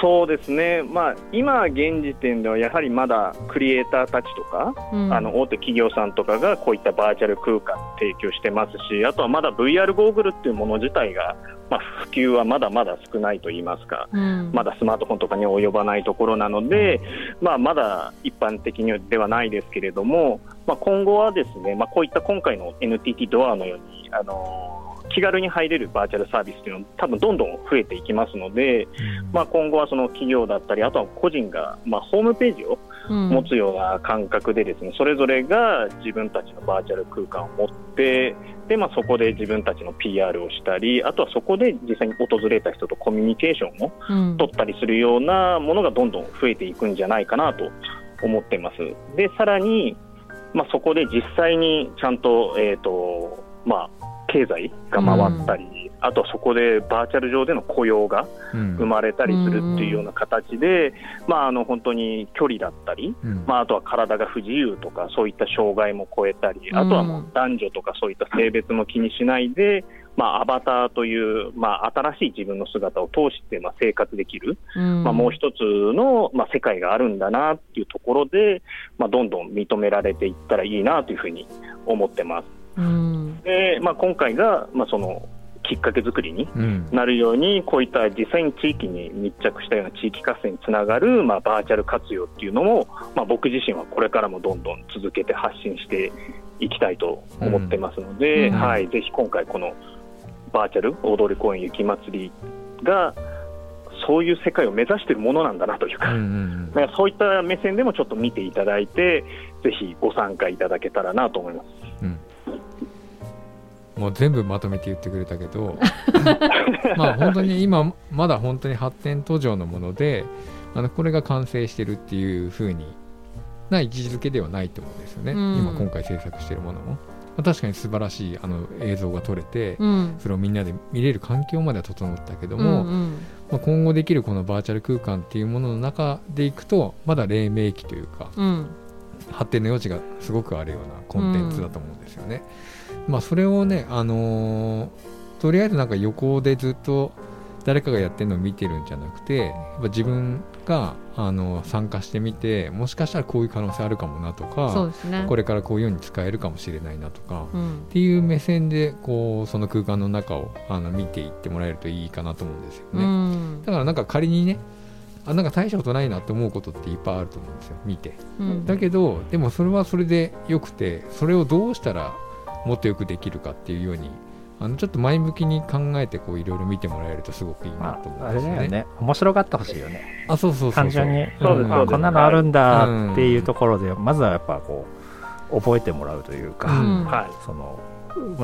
[SPEAKER 4] そうですね、まあ、今現時点ではやはりまだクリエイターたちとか、
[SPEAKER 1] うん。
[SPEAKER 4] あの大手企業さんとかがこういったバーチャル空間提供してますし、あとはまだ VR ゴーグルっていうもの自体が、まあ、普及はまだまだ少ないと言いますか、
[SPEAKER 1] うん。
[SPEAKER 4] まだスマートフォンとかに及ばないところなので、まあ、まだ一般的にではないですけれども、まあ、今後はですね、まあ、こういった今回の NTT ドアのように、あの気軽に入れるバーチャルサービスというのは多分どんどん増えていきますので、まあ、今後はその企業だったり、あとは個人が、まあ、ホームページを
[SPEAKER 1] うん。
[SPEAKER 4] 持つような感覚でですね、それぞれが自分たちのバーチャル空間を持って、でまあ、そこで自分たちの PR をしたり、あとはそこで実際に訪れた人とコミュニケーションを
[SPEAKER 1] うん。
[SPEAKER 4] 取ったりするようなものがどんどん増えていくんじゃないかなと思ってます。でさらに、まあ、そこで実際にちゃんと,、えーとまあ、経済が回ったり、あとはそこでバーチャル上での雇用が
[SPEAKER 3] うん。
[SPEAKER 4] 生まれたりするっていうような形で、まあ、あの本当に距離だったり、
[SPEAKER 3] うん。
[SPEAKER 4] まあ、あとは体が不自由とかそういった障害も超えたり、
[SPEAKER 1] うん。
[SPEAKER 4] あとはもう男女とかそういった性別も気にしないで、まあ、アバターという、まあ、新しい自分の姿を通してまあ生活できる、
[SPEAKER 1] うん。
[SPEAKER 4] まあ、もう一つの、まあ、世界があるんだなっていうところで、まあ、どんどん認められていったらいいなというふうに思ってます。
[SPEAKER 1] うん。
[SPEAKER 4] でまあ、今回が、まあ、そのきっかけ作りに
[SPEAKER 3] うん。
[SPEAKER 4] なるように、こういった実際に地域に密着したような地域活性につながる、まあ、バーチャル活用っていうのも、まあ、僕自身はこれからもどんどん続けて発信していきたいと思ってますので、
[SPEAKER 1] うん。
[SPEAKER 4] はい、ぜひ今回、このバーチャル大通公園雪まつりが、そういう世界を目指しているものなんだなというか、
[SPEAKER 3] うんうん
[SPEAKER 4] だからそういった目線でもちょっと見ていただいて、ぜひご参加いただけたらなと思います。
[SPEAKER 3] うんもう全部まとめて言ってくれたけど まあ本当に今まだ本当に発展途上のものであのこれが完成してるっていう風にな位置づけではないと思うんですよね、
[SPEAKER 1] うん。
[SPEAKER 3] 今今回制作してるものも、まあ確かに素晴らしいあの映像が撮れて、
[SPEAKER 1] うん。
[SPEAKER 3] それをみんなで見れる環境までは整ったけども、
[SPEAKER 1] うんうん。
[SPEAKER 3] まあ、今後できるこのバーチャル空間っていうものの中でいくとまだ黎明期というか
[SPEAKER 1] うん。
[SPEAKER 3] 発展の余地がすごくあるようなコンテンツだと思うんですよね。まあそれをね、あのーとりあえずなんか横でずっと誰かがやってるのを見てるんじゃなくてやっぱ自分が、あの参加してみてもしかしたらこういう可能性あるかもなと
[SPEAKER 1] そう
[SPEAKER 3] か
[SPEAKER 1] ですね
[SPEAKER 3] これからこういうように使えるかもしれないなとか、っ
[SPEAKER 1] うん
[SPEAKER 3] ていう目線でこうその空間の中をあの見ていってもらえるといいかなと思うんですよ
[SPEAKER 1] う
[SPEAKER 3] ね。
[SPEAKER 1] ん
[SPEAKER 3] だからなんか仮にねあなんか大したことないなって思うことっていっぱいあると思うんですよ見て。
[SPEAKER 1] うん
[SPEAKER 3] だけどでもそれはそれでよくてそれをどうしたらもっとよくできるかっていうようにあのちょっと前向きに考えてこういろいろ見てもらえるとすごくいいな
[SPEAKER 2] ま
[SPEAKER 3] と思
[SPEAKER 2] あ、あ
[SPEAKER 3] うんですよね。
[SPEAKER 2] れだよね。面白がってほしいよね。
[SPEAKER 3] あそうそうそうそう。
[SPEAKER 2] 単純に
[SPEAKER 4] そうです
[SPEAKER 2] あ
[SPEAKER 4] そうです
[SPEAKER 2] こんなのあるんだっていうところで、まずはやっぱこう覚えてもらうというか、
[SPEAKER 1] うん。
[SPEAKER 4] はい。
[SPEAKER 2] その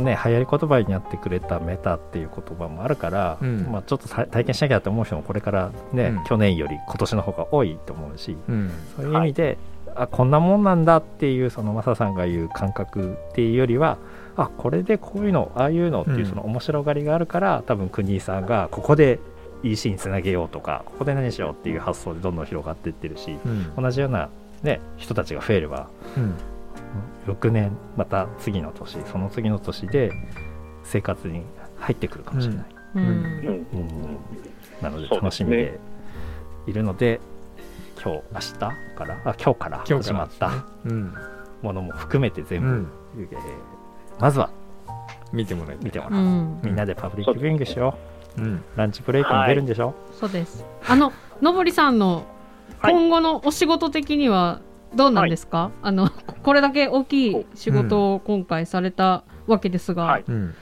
[SPEAKER 2] ね流行り言葉になってくれたメタっていう言葉もあるから、
[SPEAKER 3] うん。
[SPEAKER 2] まあ、ちょっとさ体験しなきゃって思う人もこれからね、
[SPEAKER 3] うん。
[SPEAKER 2] 去年より今年の方が多いと思うし
[SPEAKER 3] うん。
[SPEAKER 2] そういう意味で、あこんなもんなんだっていうそのマサさんが言う感覚っていうよりはあこれでこういうのああいうのっていううん。その面白がりがあるから、多分国井さんがここで EC につなげようとかここで何しようっていう発想でどんどん広がっていってるし
[SPEAKER 3] うん。
[SPEAKER 2] 同じような、ね、人たちが増えれば
[SPEAKER 3] うん。
[SPEAKER 2] 翌年また次の年その次の年で生活に入ってくるかもしれない、
[SPEAKER 1] うん。
[SPEAKER 4] うん。
[SPEAKER 2] うん。なので楽しみでいるので今日明日から？あ今日から始まった。
[SPEAKER 3] うん。
[SPEAKER 2] ものも含めて全部、
[SPEAKER 3] うん。
[SPEAKER 2] えーまずは
[SPEAKER 3] 見てもらえ
[SPEAKER 2] 見てもらう、
[SPEAKER 1] うん。
[SPEAKER 2] みんなでパブリックビューイングしよ
[SPEAKER 3] う。ん。
[SPEAKER 2] うランチブレイクに出るんでしょ、
[SPEAKER 1] そうです。あののぼりさんの
[SPEAKER 4] はい。
[SPEAKER 1] 今後のお仕事的にはどうなんですか、あのこれだけ大きい仕事を今回されたわけですが、
[SPEAKER 4] はい。
[SPEAKER 3] うん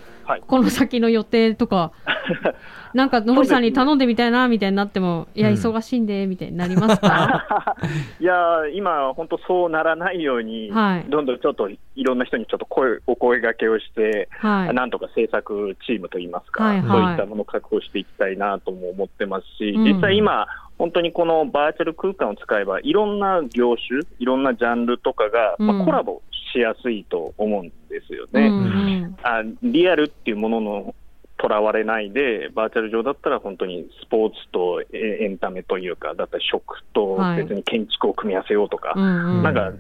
[SPEAKER 1] この先の予定とか。なんかのぼりさんに頼んでみたいなみたいになってもいや
[SPEAKER 3] うん。
[SPEAKER 1] 忙しいんでみたいになりますか、
[SPEAKER 4] いやー今、本当そうならないように、
[SPEAKER 1] はい。
[SPEAKER 4] どんどんちょっといろんな人にちょっと声お声掛けをして、
[SPEAKER 1] はい。
[SPEAKER 4] なんとか制作チームといいますか、
[SPEAKER 1] はいはい。
[SPEAKER 4] そういったものを確保していきたいなとも思ってますし、
[SPEAKER 1] うん。
[SPEAKER 4] 実際今、本当にこのバーチャル空間を使えば、いろんな業種、いろんなジャンルとかが、ま
[SPEAKER 1] うん。
[SPEAKER 4] あ、コラボしやすいと思うんですよね。
[SPEAKER 1] うんうん。
[SPEAKER 4] あリアルっていうもののとらわれないで、バーチャル上だったら本当にスポーツとえエンタメというか、だったり食と
[SPEAKER 1] はい。
[SPEAKER 4] 別に建築を組み合わせようとか、
[SPEAKER 1] うんうん。
[SPEAKER 4] なんかん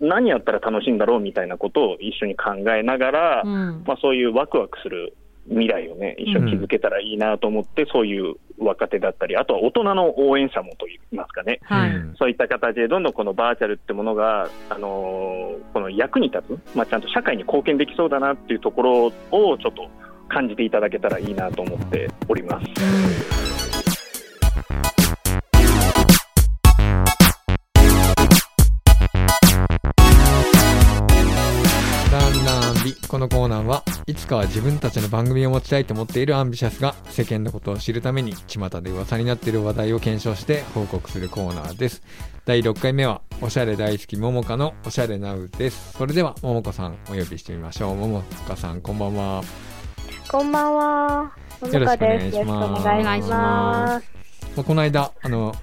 [SPEAKER 4] 何やったら楽しいんだろうみたいなことを一緒に考えながら、
[SPEAKER 1] うん。
[SPEAKER 4] まあ、そういうワクワクする未来をね、一緒に築けたらいいなと思って、そういう若手だったり、あとは大人の応援者もといいますかね、
[SPEAKER 1] はい、
[SPEAKER 3] うん。
[SPEAKER 4] そういった形で、どんどんこのバーチャルってものが、あのーこの役に立つ、まあ、ちゃんと社会に貢献できそうだなっていうところをちょっと感じていただけたらいいなと思っております。
[SPEAKER 3] このコーナーはいつかは自分たちの番組を持ちたいと思っているアンビシャスが世間のことを知るために巷で噂になっている話題を検証して報告するコーナーです。第6回目はおしゃれ大好きももかのおしゃれなうです。それではももこさんお呼びしてみましょう。ももかさんこんばんは。
[SPEAKER 5] こんばんは。
[SPEAKER 3] よろしくお願いします。
[SPEAKER 5] お願いします。
[SPEAKER 3] まあこの間あの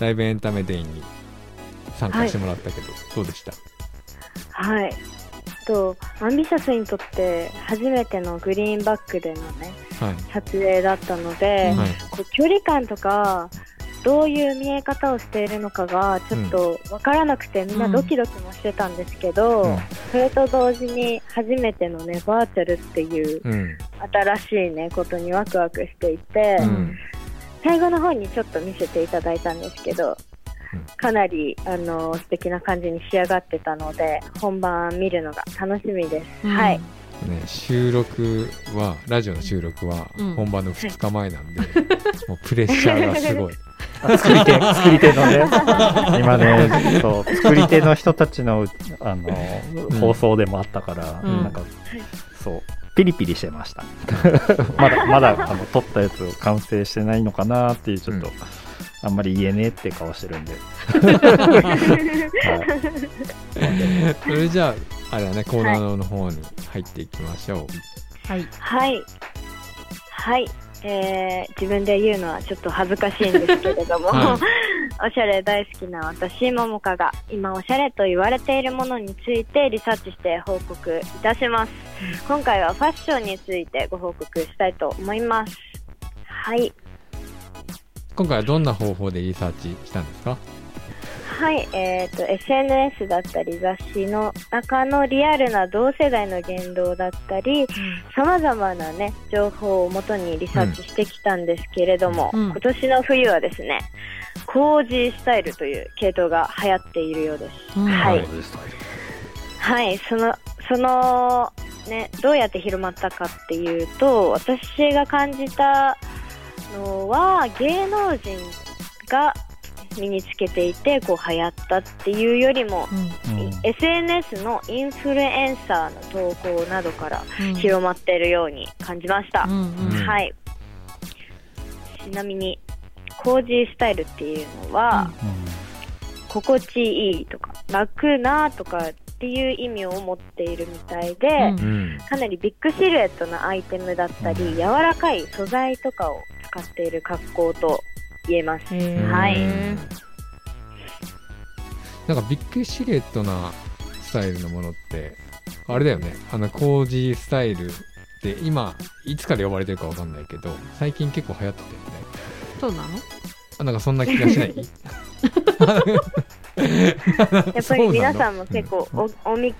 [SPEAKER 3] ライブエンタメデイに参加してもらったけど、どうでした？
[SPEAKER 5] はい。と、アンビシャスにとって初めてのグリーンバックでのね、
[SPEAKER 3] はい、
[SPEAKER 5] 撮影だったので、
[SPEAKER 3] はい。
[SPEAKER 5] こう距離感とか、どういう見え方をしているのかがちょっとわからなくて、みんなドキドキもしてたんですけど、
[SPEAKER 3] うん。
[SPEAKER 5] それと同時に初めてのね、バーチャルっていう
[SPEAKER 3] うん。
[SPEAKER 5] 新しいね、ことにワクワクしていて、
[SPEAKER 3] うん。
[SPEAKER 5] 最後の方にちょっと見せていただいたんですけど、
[SPEAKER 3] うん
[SPEAKER 5] かなりあの素敵な感じに仕上がってたので本番見るのが楽しみです、
[SPEAKER 1] うん。
[SPEAKER 5] はい。
[SPEAKER 3] ね、収録はラジオの収録は
[SPEAKER 1] うん。
[SPEAKER 3] 本番の2日前なんで、もうプレッシャーがすごい。
[SPEAKER 2] あ 作り手作り手のね今ねそう作り手の人たちのあの、
[SPEAKER 3] ん。
[SPEAKER 2] 放送でもあったから、
[SPEAKER 1] うん。
[SPEAKER 2] なんかそうピリピリしてました。まだまだあの撮ったやつを完成してないのかなっていうちょっと、
[SPEAKER 3] うん
[SPEAKER 2] あんまり言えねえって顔してるんで、はい。
[SPEAKER 3] それじゃああれだねコーナーの方に入っていきましょう、
[SPEAKER 1] はい。
[SPEAKER 5] はい。はい、えー自分で言うのはちょっと恥ずかしいんですけれども、
[SPEAKER 3] は
[SPEAKER 5] おしゃれ大好きな私ももかが今おしゃれと言われているものについてリサーチして報告いたします。今回はファッションについてご報告したいと思います。はい
[SPEAKER 3] 今回はどんな方法でリサーチしたんですか？
[SPEAKER 5] はい、えー、と SNS だったり雑誌の中のリアルな同世代の言動だったりさまざまな、ね、情報をもとにリサーチしてきたんですけれども、
[SPEAKER 1] うん。
[SPEAKER 5] 今年の冬はですねコージースタイルという系統が流行っているようです。
[SPEAKER 1] うん。
[SPEAKER 5] はい。
[SPEAKER 2] そうです
[SPEAKER 5] はい、そのその、ね、どうやって広まったかっていうと私が感じたのは芸能人が身につけていてこう流行ったっていうよりも、
[SPEAKER 1] うん。
[SPEAKER 2] うん。
[SPEAKER 5] SNS のインフルエンサーの投稿などから
[SPEAKER 1] うん。
[SPEAKER 5] 広まっているように感じました。
[SPEAKER 1] うんうん。
[SPEAKER 5] はい。ちなみにコージースタイルっていうのは、心地いいとか楽なとかっていう意味を持っているみたいで、
[SPEAKER 1] うん。
[SPEAKER 3] うん
[SPEAKER 5] かなりビッグシルエットなアイテムだったり、柔らかい素材とかを使っている格好と言えます。はい。
[SPEAKER 3] なんかビッグシルエットなスタイルのものってあれだよね。あのコージースタイルって今いつから呼ばれてるかわかんないけど最近結構流行ってたよね。
[SPEAKER 1] そうなの？
[SPEAKER 3] あなんかそんな気がしない？
[SPEAKER 5] やっぱり皆さ
[SPEAKER 3] ん
[SPEAKER 5] んも結構おおみ、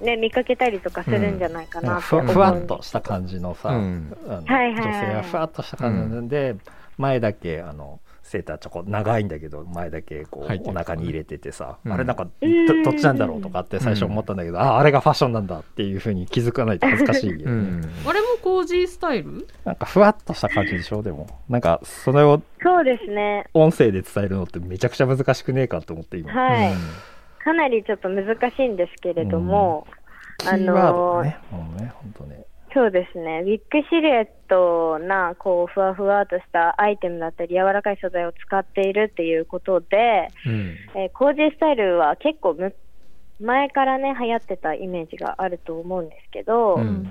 [SPEAKER 5] ね、見かけたりとかするんじゃないか
[SPEAKER 2] な
[SPEAKER 5] と思うん
[SPEAKER 2] ふふわっとした感じのさ、
[SPEAKER 3] うん。
[SPEAKER 2] あの
[SPEAKER 5] はいはいはい。
[SPEAKER 2] 女性がふわっとした感じで、前だけあのセーターちょこ長いんだけど前だけこうお腹に入れててさ、
[SPEAKER 3] うん。
[SPEAKER 2] あれなんかど
[SPEAKER 5] うん
[SPEAKER 2] どっちなんだろうとかって最初思ったんだけど、ああれがファッションなんだっていうふうに気づかないと恥ずかしいよね、
[SPEAKER 3] うん。
[SPEAKER 1] あれもコージースタイル？
[SPEAKER 2] なんかふわっとした感じでしょでもなんかそれを
[SPEAKER 5] そうですね。
[SPEAKER 2] 音声で伝えるのってめちゃくちゃ難しくねえかと思って今、
[SPEAKER 5] はい。
[SPEAKER 3] うん。
[SPEAKER 5] かなりちょっと難しいんですけれども、
[SPEAKER 2] キーワードがね、もうね本当ね
[SPEAKER 5] そうですね。ウィッグシルエットな、こう、ふわふわとしたアイテムだったり、柔らかい素材を使っているっていうことで、
[SPEAKER 3] うん。
[SPEAKER 5] えーコージースタイルは結構む、前からね、流行ってたイメージがあると思うんですけど、
[SPEAKER 3] うん。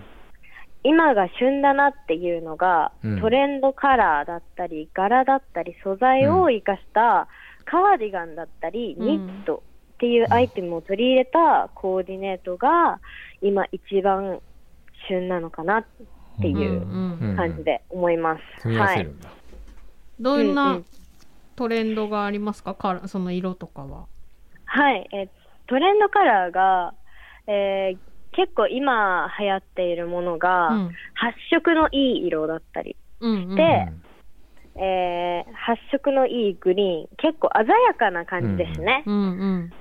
[SPEAKER 5] 今が旬だなっていうのが、
[SPEAKER 3] うん。
[SPEAKER 5] トレンドカラーだったり、柄だったり、素材を生かしたカーディガンだったり、
[SPEAKER 1] うん。
[SPEAKER 5] ニットっていうアイテムを取り入れたコーディネートが、今一番旬なのかなっていう感じで思います。はい
[SPEAKER 3] せる。んだ。
[SPEAKER 1] どんなんトレンドがありますか？カラその色とかは。
[SPEAKER 5] はい、えートレンドカラーが、えー結構今流行っているものが、
[SPEAKER 1] うん。
[SPEAKER 5] 発色のいい色だったり、
[SPEAKER 1] うんうん
[SPEAKER 5] でえー発色のいいグリーン、結構鮮やかな感じですね。
[SPEAKER 1] うんうん。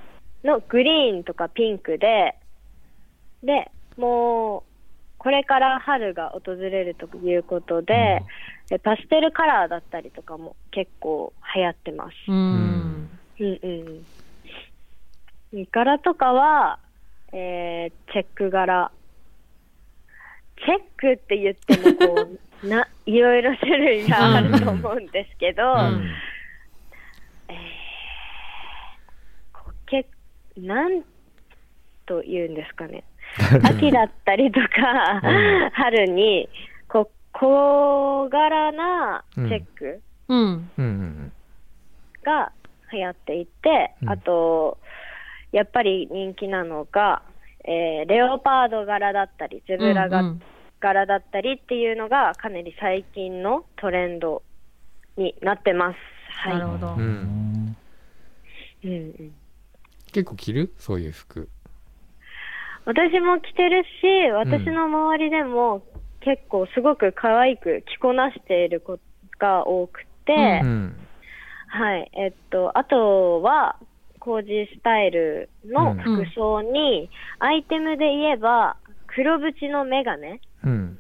[SPEAKER 5] のグリーンとかピンクで、で、もう、これから春が訪れるということで、えパステルカラーだったりとかも結構流行ってます。
[SPEAKER 1] うん
[SPEAKER 5] うんうんうん。柄とかは、えー、チェック柄。チェックって言ってもこう、な、いろいろ種類があると思うんですけど、
[SPEAKER 3] うん
[SPEAKER 5] こうけなんと言うんですかね。秋だったりとか、
[SPEAKER 3] うん。
[SPEAKER 5] 春に、こう、小柄なチェック
[SPEAKER 1] うん。
[SPEAKER 3] うんうん
[SPEAKER 5] が流行っていて、
[SPEAKER 3] うん。
[SPEAKER 5] あと、やっぱり人気なのが、えーレオパード柄だったり、ゼブラが、
[SPEAKER 1] うんうん。
[SPEAKER 5] 柄だったりっていうのがかなり最近のトレンドになってます。はい。
[SPEAKER 1] なるほど。
[SPEAKER 3] うんうん。
[SPEAKER 5] うんうん。
[SPEAKER 3] 結構着る？そういう服
[SPEAKER 5] 私も着てるし、私の周りでも結構すごく可愛く着こなしている子が多くて、
[SPEAKER 3] うん
[SPEAKER 5] はい。えっと、あとは、コージースタイルの服装に、アイテムで言えば、黒縁のメガネ
[SPEAKER 3] うん。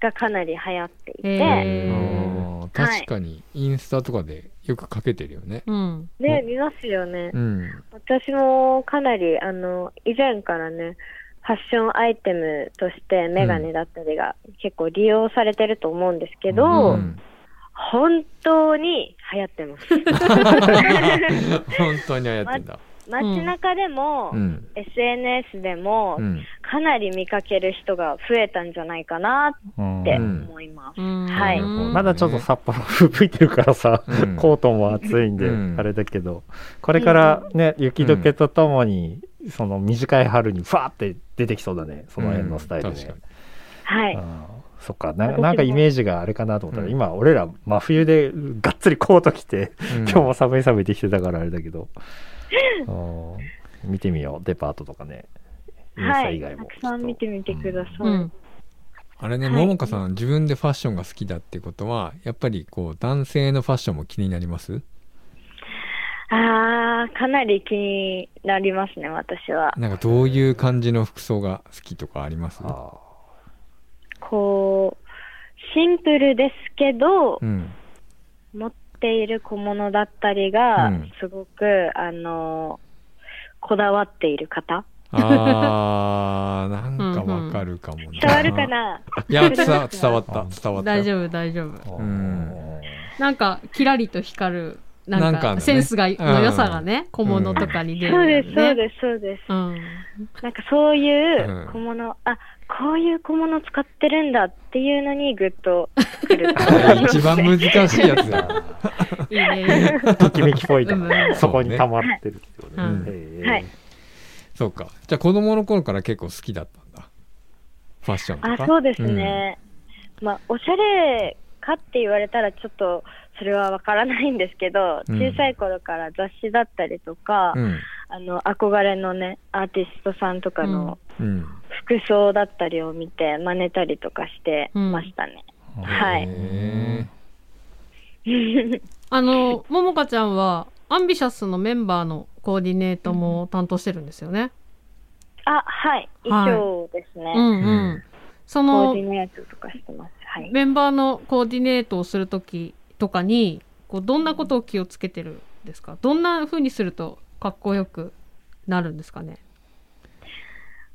[SPEAKER 5] がかなり流行っていて、
[SPEAKER 1] へー。
[SPEAKER 3] 確かに。インスタとかでよくかけてるよね。
[SPEAKER 1] うん。
[SPEAKER 5] で、見ますよね。
[SPEAKER 3] うん。
[SPEAKER 5] 私もかなり、あの、以前からね、ファッションアイテムとしてメガネだったりが結構利用されてると思うんですけど、
[SPEAKER 3] うん。
[SPEAKER 5] 本当に流行ってます。
[SPEAKER 3] 本当にあやってんだ。
[SPEAKER 5] 街中でも、
[SPEAKER 3] うん。
[SPEAKER 5] SNS でも、
[SPEAKER 3] うん。
[SPEAKER 5] かなり見かける人が増えたんじゃないかな
[SPEAKER 2] うん
[SPEAKER 5] って
[SPEAKER 3] うん。
[SPEAKER 5] 思います。
[SPEAKER 1] うん。
[SPEAKER 5] はい。
[SPEAKER 1] うん。
[SPEAKER 2] まだちょっと札幌 吹いてるからさ、
[SPEAKER 3] うん。
[SPEAKER 2] コートも暑いんで、
[SPEAKER 3] うん。
[SPEAKER 2] あれだけど。これからね、雪解けとともに、その短い春にファーって出てきそうだね。その辺のスタイルね、
[SPEAKER 3] うん確かに。
[SPEAKER 5] はい。
[SPEAKER 2] うん。そっか。ななんかイメージがあれかなと思ったら、
[SPEAKER 3] うん。
[SPEAKER 2] 今俺ら真冬でがっつりコート着て、
[SPEAKER 3] うん。
[SPEAKER 2] 今日も寒い寒いってきてたからあれだけど、うん。見てみよう。デパートとかね。インス
[SPEAKER 5] はい。
[SPEAKER 2] タ以外も。
[SPEAKER 5] たくさん見てみてください。
[SPEAKER 1] うん。
[SPEAKER 3] あれね、
[SPEAKER 5] はい。
[SPEAKER 3] ももかさん、自分でファッションが好きだってことは、やっぱりこう、男性のファッションも気になります？
[SPEAKER 5] あー、かなり気になりますね、私は。
[SPEAKER 3] なんかどういう感じの服装が好きとかあります？
[SPEAKER 2] あ
[SPEAKER 5] こう、シンプルですけど、
[SPEAKER 3] うん。
[SPEAKER 5] 持っている小物だったりが
[SPEAKER 3] うん、
[SPEAKER 5] すごく、あの、こだわっている方
[SPEAKER 3] あー、なんかわかるかもね。
[SPEAKER 5] 伝わるかな？い
[SPEAKER 3] や、伝わった、伝わった。
[SPEAKER 1] 大丈夫大丈夫
[SPEAKER 2] ー
[SPEAKER 3] うん
[SPEAKER 1] なんかキラリと光るな
[SPEAKER 3] なんんか
[SPEAKER 1] センスが
[SPEAKER 3] うん
[SPEAKER 1] の良さがね小物とかに出る
[SPEAKER 5] そうです、そうです、そうです。
[SPEAKER 1] うん
[SPEAKER 5] なんかそういううん小物、あ、こういう小物使ってるんだっていうのにグッとくる。
[SPEAKER 3] 一番難しいやつだ。
[SPEAKER 1] いいねいいね
[SPEAKER 2] ときめきポイント
[SPEAKER 1] うんうん
[SPEAKER 2] そこに溜まってるね
[SPEAKER 5] はい
[SPEAKER 3] そうか。じゃあ子供の頃から結構好きだったんだ。ファッションとか。
[SPEAKER 5] あ、そうですね。まあ、おしゃれかって言われたらちょっとそれはわからないんですけど、
[SPEAKER 3] うん
[SPEAKER 5] 小さい頃から雑誌だったりとか、
[SPEAKER 3] うん。
[SPEAKER 5] あの、憧れのね、アーティストさんとかの
[SPEAKER 3] うん。
[SPEAKER 5] 服装だったりを見て真似たりとかしてましたね。はい
[SPEAKER 3] へ
[SPEAKER 1] あのももかちゃんはアンビシャスのメンバーのコーディネートも担当してるんですよね？
[SPEAKER 5] あ、はい。衣装ですね。
[SPEAKER 1] うんうん。
[SPEAKER 3] うん
[SPEAKER 1] そ
[SPEAKER 5] コ
[SPEAKER 1] の
[SPEAKER 5] ーディネートとかしてます。はい。
[SPEAKER 1] メンバーのコーディネートをするときとかにこうどんなことを気をつけてるんですか？どんな風にするとかっこよくなるんですかね？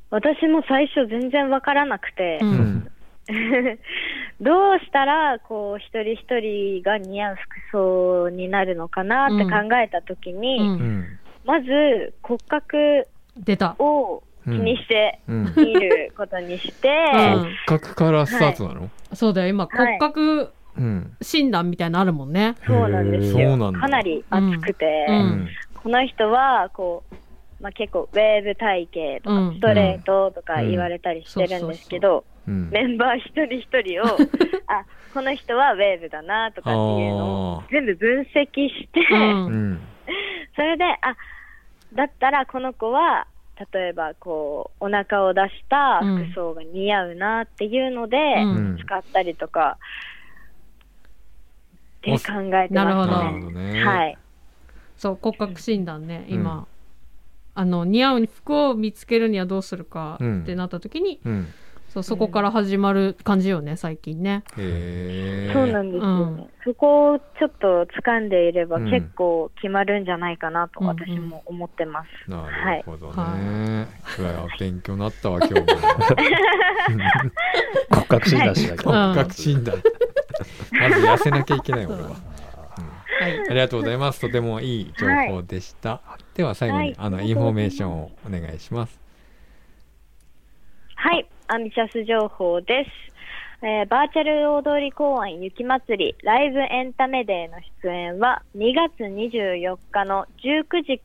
[SPEAKER 5] 私も最初全然わからなくて、
[SPEAKER 1] う
[SPEAKER 3] うん。ん
[SPEAKER 5] どうしたら、こう、一人一人が似合う服装になるのかなって考えたときに、
[SPEAKER 1] うん。
[SPEAKER 3] うん。
[SPEAKER 5] まず骨格
[SPEAKER 1] 出た。
[SPEAKER 5] を気にして
[SPEAKER 3] うん。
[SPEAKER 5] 見ることにして、
[SPEAKER 1] うん。
[SPEAKER 3] 骨格からスタートなの、
[SPEAKER 1] そうだよ。今骨格
[SPEAKER 3] うん
[SPEAKER 1] 診断みたいなのあるもんね。
[SPEAKER 5] そうなんですよ。かなり熱くて、
[SPEAKER 1] うん。
[SPEAKER 3] うん
[SPEAKER 5] この人は、こう、まあ、結構ウェーブ体型とか、
[SPEAKER 1] うん。
[SPEAKER 5] ストレートとか言われたりしてるんですけど、
[SPEAKER 3] うん。
[SPEAKER 5] メンバー一人一人を、あ、この人はウェーブだなとかっていうのを
[SPEAKER 3] あ
[SPEAKER 5] 全部分析して、それで、あ、だったらこの子は、例えばこう、お腹を出した服装が似合うなっていうので、
[SPEAKER 1] うん。
[SPEAKER 5] 使ったりとか、って考えてますね。
[SPEAKER 1] なるほど。
[SPEAKER 3] なるほどね。
[SPEAKER 5] はい。
[SPEAKER 1] そう骨格診断ね今、
[SPEAKER 3] うん。
[SPEAKER 1] あの似合う服を見つけるにはどうするか
[SPEAKER 3] うん。
[SPEAKER 1] ってなった時に、
[SPEAKER 3] うん。
[SPEAKER 1] そうそこから始まる感じよね最近ね。
[SPEAKER 3] へえ
[SPEAKER 5] そうなんですよね、
[SPEAKER 1] うん。
[SPEAKER 5] そこをちょっと掴んでいれば
[SPEAKER 3] うん。
[SPEAKER 5] 結構決まるんじゃないかなと
[SPEAKER 1] うん
[SPEAKER 5] 私も思ってます。
[SPEAKER 3] なるほどね、
[SPEAKER 1] はい。
[SPEAKER 3] いや勉強になったわ今日も。
[SPEAKER 2] 骨格診断しなきゃ、
[SPEAKER 1] はい
[SPEAKER 3] 骨格診断まず痩せなきゃいけない俺は、うん。
[SPEAKER 1] はい。
[SPEAKER 3] ありがとうございます。とてもいい情報でした、では最後に、
[SPEAKER 5] はい。
[SPEAKER 3] あのインフォメーションをお願いします。
[SPEAKER 5] はい、アンビシャス情報です。えーバーチャル大通り公園雪まつりライブエンタメデーの出演は2月24日の19時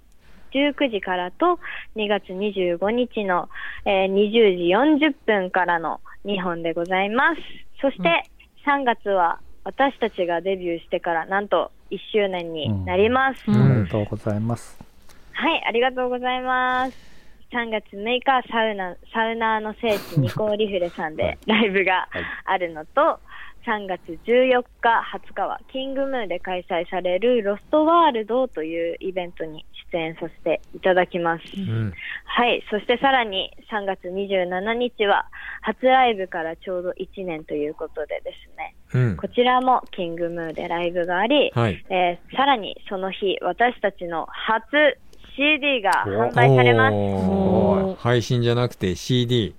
[SPEAKER 5] 19時からと2月25日の、えー20時40分からの2本でございます。そして3月は私たちがデビューしてからなんと1周年になります。
[SPEAKER 1] うん
[SPEAKER 2] おめでとうございます。
[SPEAKER 5] はい、ありがとうございます。3月6日、サウナ、サウナーの聖地、ニコーリフレさんでライブが
[SPEAKER 2] はい。
[SPEAKER 5] あるのと、3月14日、20日は、キングムーで開催されるロストワールドというイベントに出演させていただきます。
[SPEAKER 3] うん。
[SPEAKER 5] はい、そしてさらに3月27日は、初ライブからちょうど1年ということでですね、
[SPEAKER 3] うん。
[SPEAKER 5] こちらもキングムーでライブがあり、
[SPEAKER 3] はい。
[SPEAKER 5] えーさらにその日、私たちの初 CD が販売されます。
[SPEAKER 3] 配信じゃなくて CD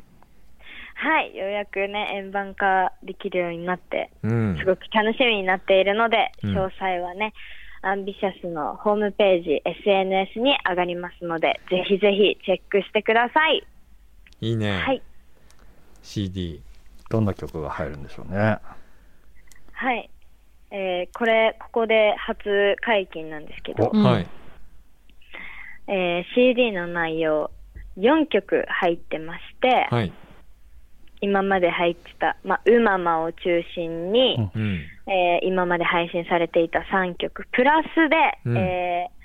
[SPEAKER 5] はい、ようやくね、円盤化できるようになって、
[SPEAKER 3] うん。
[SPEAKER 5] すごく楽しみになっているので、
[SPEAKER 3] うん。
[SPEAKER 5] 詳細はね、アンビシャスのホームページ、SNS に上がりますので、ぜひぜひチェックしてください。
[SPEAKER 3] いいね、
[SPEAKER 5] はい、
[SPEAKER 3] CD
[SPEAKER 2] どんな曲が入るんでしょうね。
[SPEAKER 5] はい。えーこれ、ここで初解禁なんですけど、
[SPEAKER 1] うん
[SPEAKER 3] はい
[SPEAKER 5] えー CD の内容、4曲入ってまして、
[SPEAKER 3] はい。
[SPEAKER 5] 今まで入ってた、まあ、うままを中心に、
[SPEAKER 2] うん。
[SPEAKER 3] うん
[SPEAKER 5] えー今まで配信されていた3曲、プラスで、
[SPEAKER 3] うん。
[SPEAKER 5] えー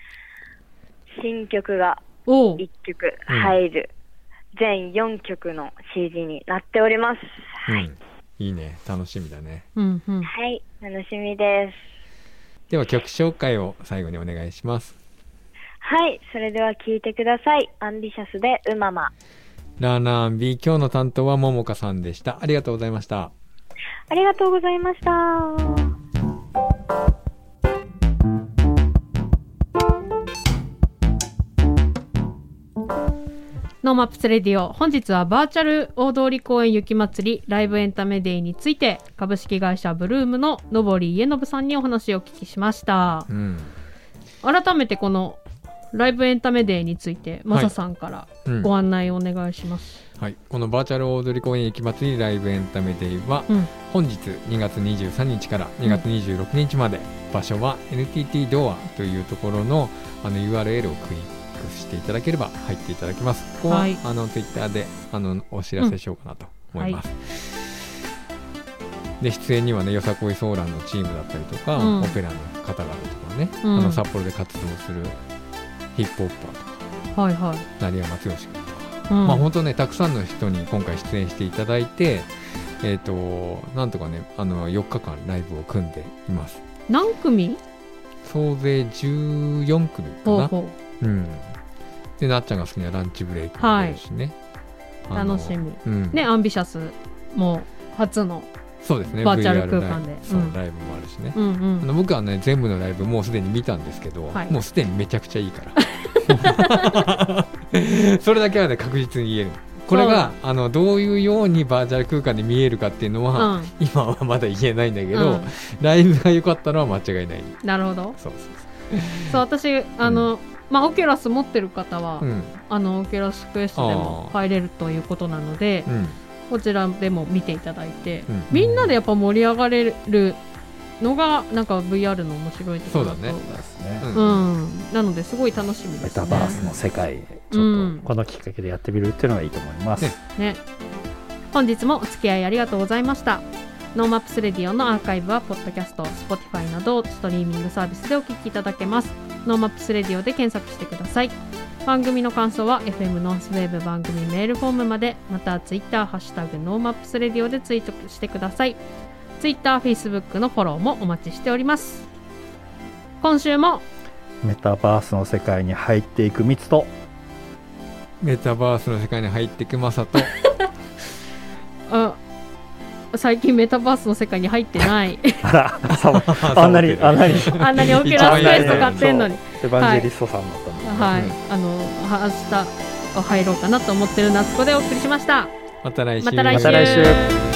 [SPEAKER 5] 新曲が
[SPEAKER 1] おう。
[SPEAKER 5] 1曲入る、全4曲の CD になっております。
[SPEAKER 3] うん。いいね。楽しみだね。
[SPEAKER 1] うんうん。
[SPEAKER 5] はい、楽しみです。
[SPEAKER 3] では曲紹介を最後にお願いします
[SPEAKER 5] はい、それでは聴いてください。アンビシャスでうまま。
[SPEAKER 3] ラーナーンビ今日の担当はももかさんでしたありがとうございました
[SPEAKER 5] ありがとうございました。
[SPEAKER 1] ノーマップスレディオ本日はバーチャル大通公園雪まつりライブエンタメデイについて株式会社ブルームののぼり家信さんにお話をお聞きしました
[SPEAKER 3] うん
[SPEAKER 1] 改めてこのライブエンタメデイについてマサさんから
[SPEAKER 3] うん。
[SPEAKER 1] ご案内をお願いします、
[SPEAKER 3] はい、このバーチャル大通公園駅祭りライブエンタメデイは、
[SPEAKER 1] うん。
[SPEAKER 3] 本日2月23日から2月26日まで、場所は NTT ドアというところのあの URL をクリックしていただければ入っていただけます。ここは、
[SPEAKER 1] はい。
[SPEAKER 3] あの Twitter であのお知らせしようかなと思います。で出演にはねよさこいソーランのチームだったりとか、
[SPEAKER 1] うん。
[SPEAKER 3] オペラの方々とかね、
[SPEAKER 1] うん。
[SPEAKER 3] あの札幌で活動するヒップホッパーとか。
[SPEAKER 1] はいはい、
[SPEAKER 3] 成山剛君とか。
[SPEAKER 1] うん。
[SPEAKER 3] まあ本当ねたくさんの人に今回出演していただいてえっ、となんとかねあの4日間ライブを組んでいます。
[SPEAKER 1] 何組？
[SPEAKER 3] 総勢14組かな。
[SPEAKER 1] ほう
[SPEAKER 3] ん。でなっちゃんが好きなランチブレイクも出るしね、
[SPEAKER 1] う
[SPEAKER 3] あの
[SPEAKER 1] 楽しみ。
[SPEAKER 3] うん。
[SPEAKER 1] ねアンビシャスも初の
[SPEAKER 3] そうですね
[SPEAKER 1] バーチャル空間で。
[SPEAKER 3] ライブそう、
[SPEAKER 1] うん
[SPEAKER 3] ライブもあるしね、
[SPEAKER 1] うんう
[SPEAKER 3] あ
[SPEAKER 1] ん
[SPEAKER 3] の僕はね全部のライブもうすでに見たんですけど、
[SPEAKER 1] はい。
[SPEAKER 3] もうすでにめちゃくちゃいいから。それだけはね確実に言える。これがあのどういうようにバーチャル空間で見えるかっていうのは、
[SPEAKER 1] うん。
[SPEAKER 3] 今はまだ言えないんだけど、
[SPEAKER 1] うん。
[SPEAKER 3] ライブが良かったのは間違いない
[SPEAKER 1] なるほど。
[SPEAKER 3] そう
[SPEAKER 1] そう私あの、まあオキュラス持ってる方は、
[SPEAKER 3] そううん。
[SPEAKER 1] あのオキュラスクエストでも入れるということなので
[SPEAKER 3] うん
[SPEAKER 1] こちらでも見ていただいて、
[SPEAKER 3] うん。
[SPEAKER 1] みんなでやっぱ盛り上がれるのがなんか VR の面白いところだと
[SPEAKER 3] そうだね。
[SPEAKER 2] そうですね、
[SPEAKER 3] うん。
[SPEAKER 1] うん、なのですごい楽しみですね。
[SPEAKER 2] メタバースの世界ち
[SPEAKER 1] うん
[SPEAKER 2] ょっとこのきっかけでやってみるっていうのがいいと思います、
[SPEAKER 3] ね。
[SPEAKER 1] ね。本日もお付き合いありがとうございました。ノーマップスレディオのアーカイブはポッドキャスト Spotify などストリーミングサービスでお聞きいただけます。ノーマップスレディオで検索してください番組の感想は FM ノースウェーブ番組メールフォームまでまた Twitter ハッシュタグノーマップスレディオでツイートしてください。Twitter、Facebook のフォローもお待ちしております。今週も
[SPEAKER 2] メタバースの世界に入っていく密と
[SPEAKER 3] メタバースの世界に入っていくマサと。
[SPEAKER 1] あ最近メタバースの世界に入ってない。
[SPEAKER 2] あらさ あんなにあんなに。
[SPEAKER 1] あんなにオキュラスクエスト買ってんのに。
[SPEAKER 2] エヴァンジェリストさんだった。んで、
[SPEAKER 1] はい、
[SPEAKER 3] うん。
[SPEAKER 1] あのは明日入ろうかなと思ってる夏子でお送りしました。
[SPEAKER 3] また来週。
[SPEAKER 1] また来週。
[SPEAKER 2] また来週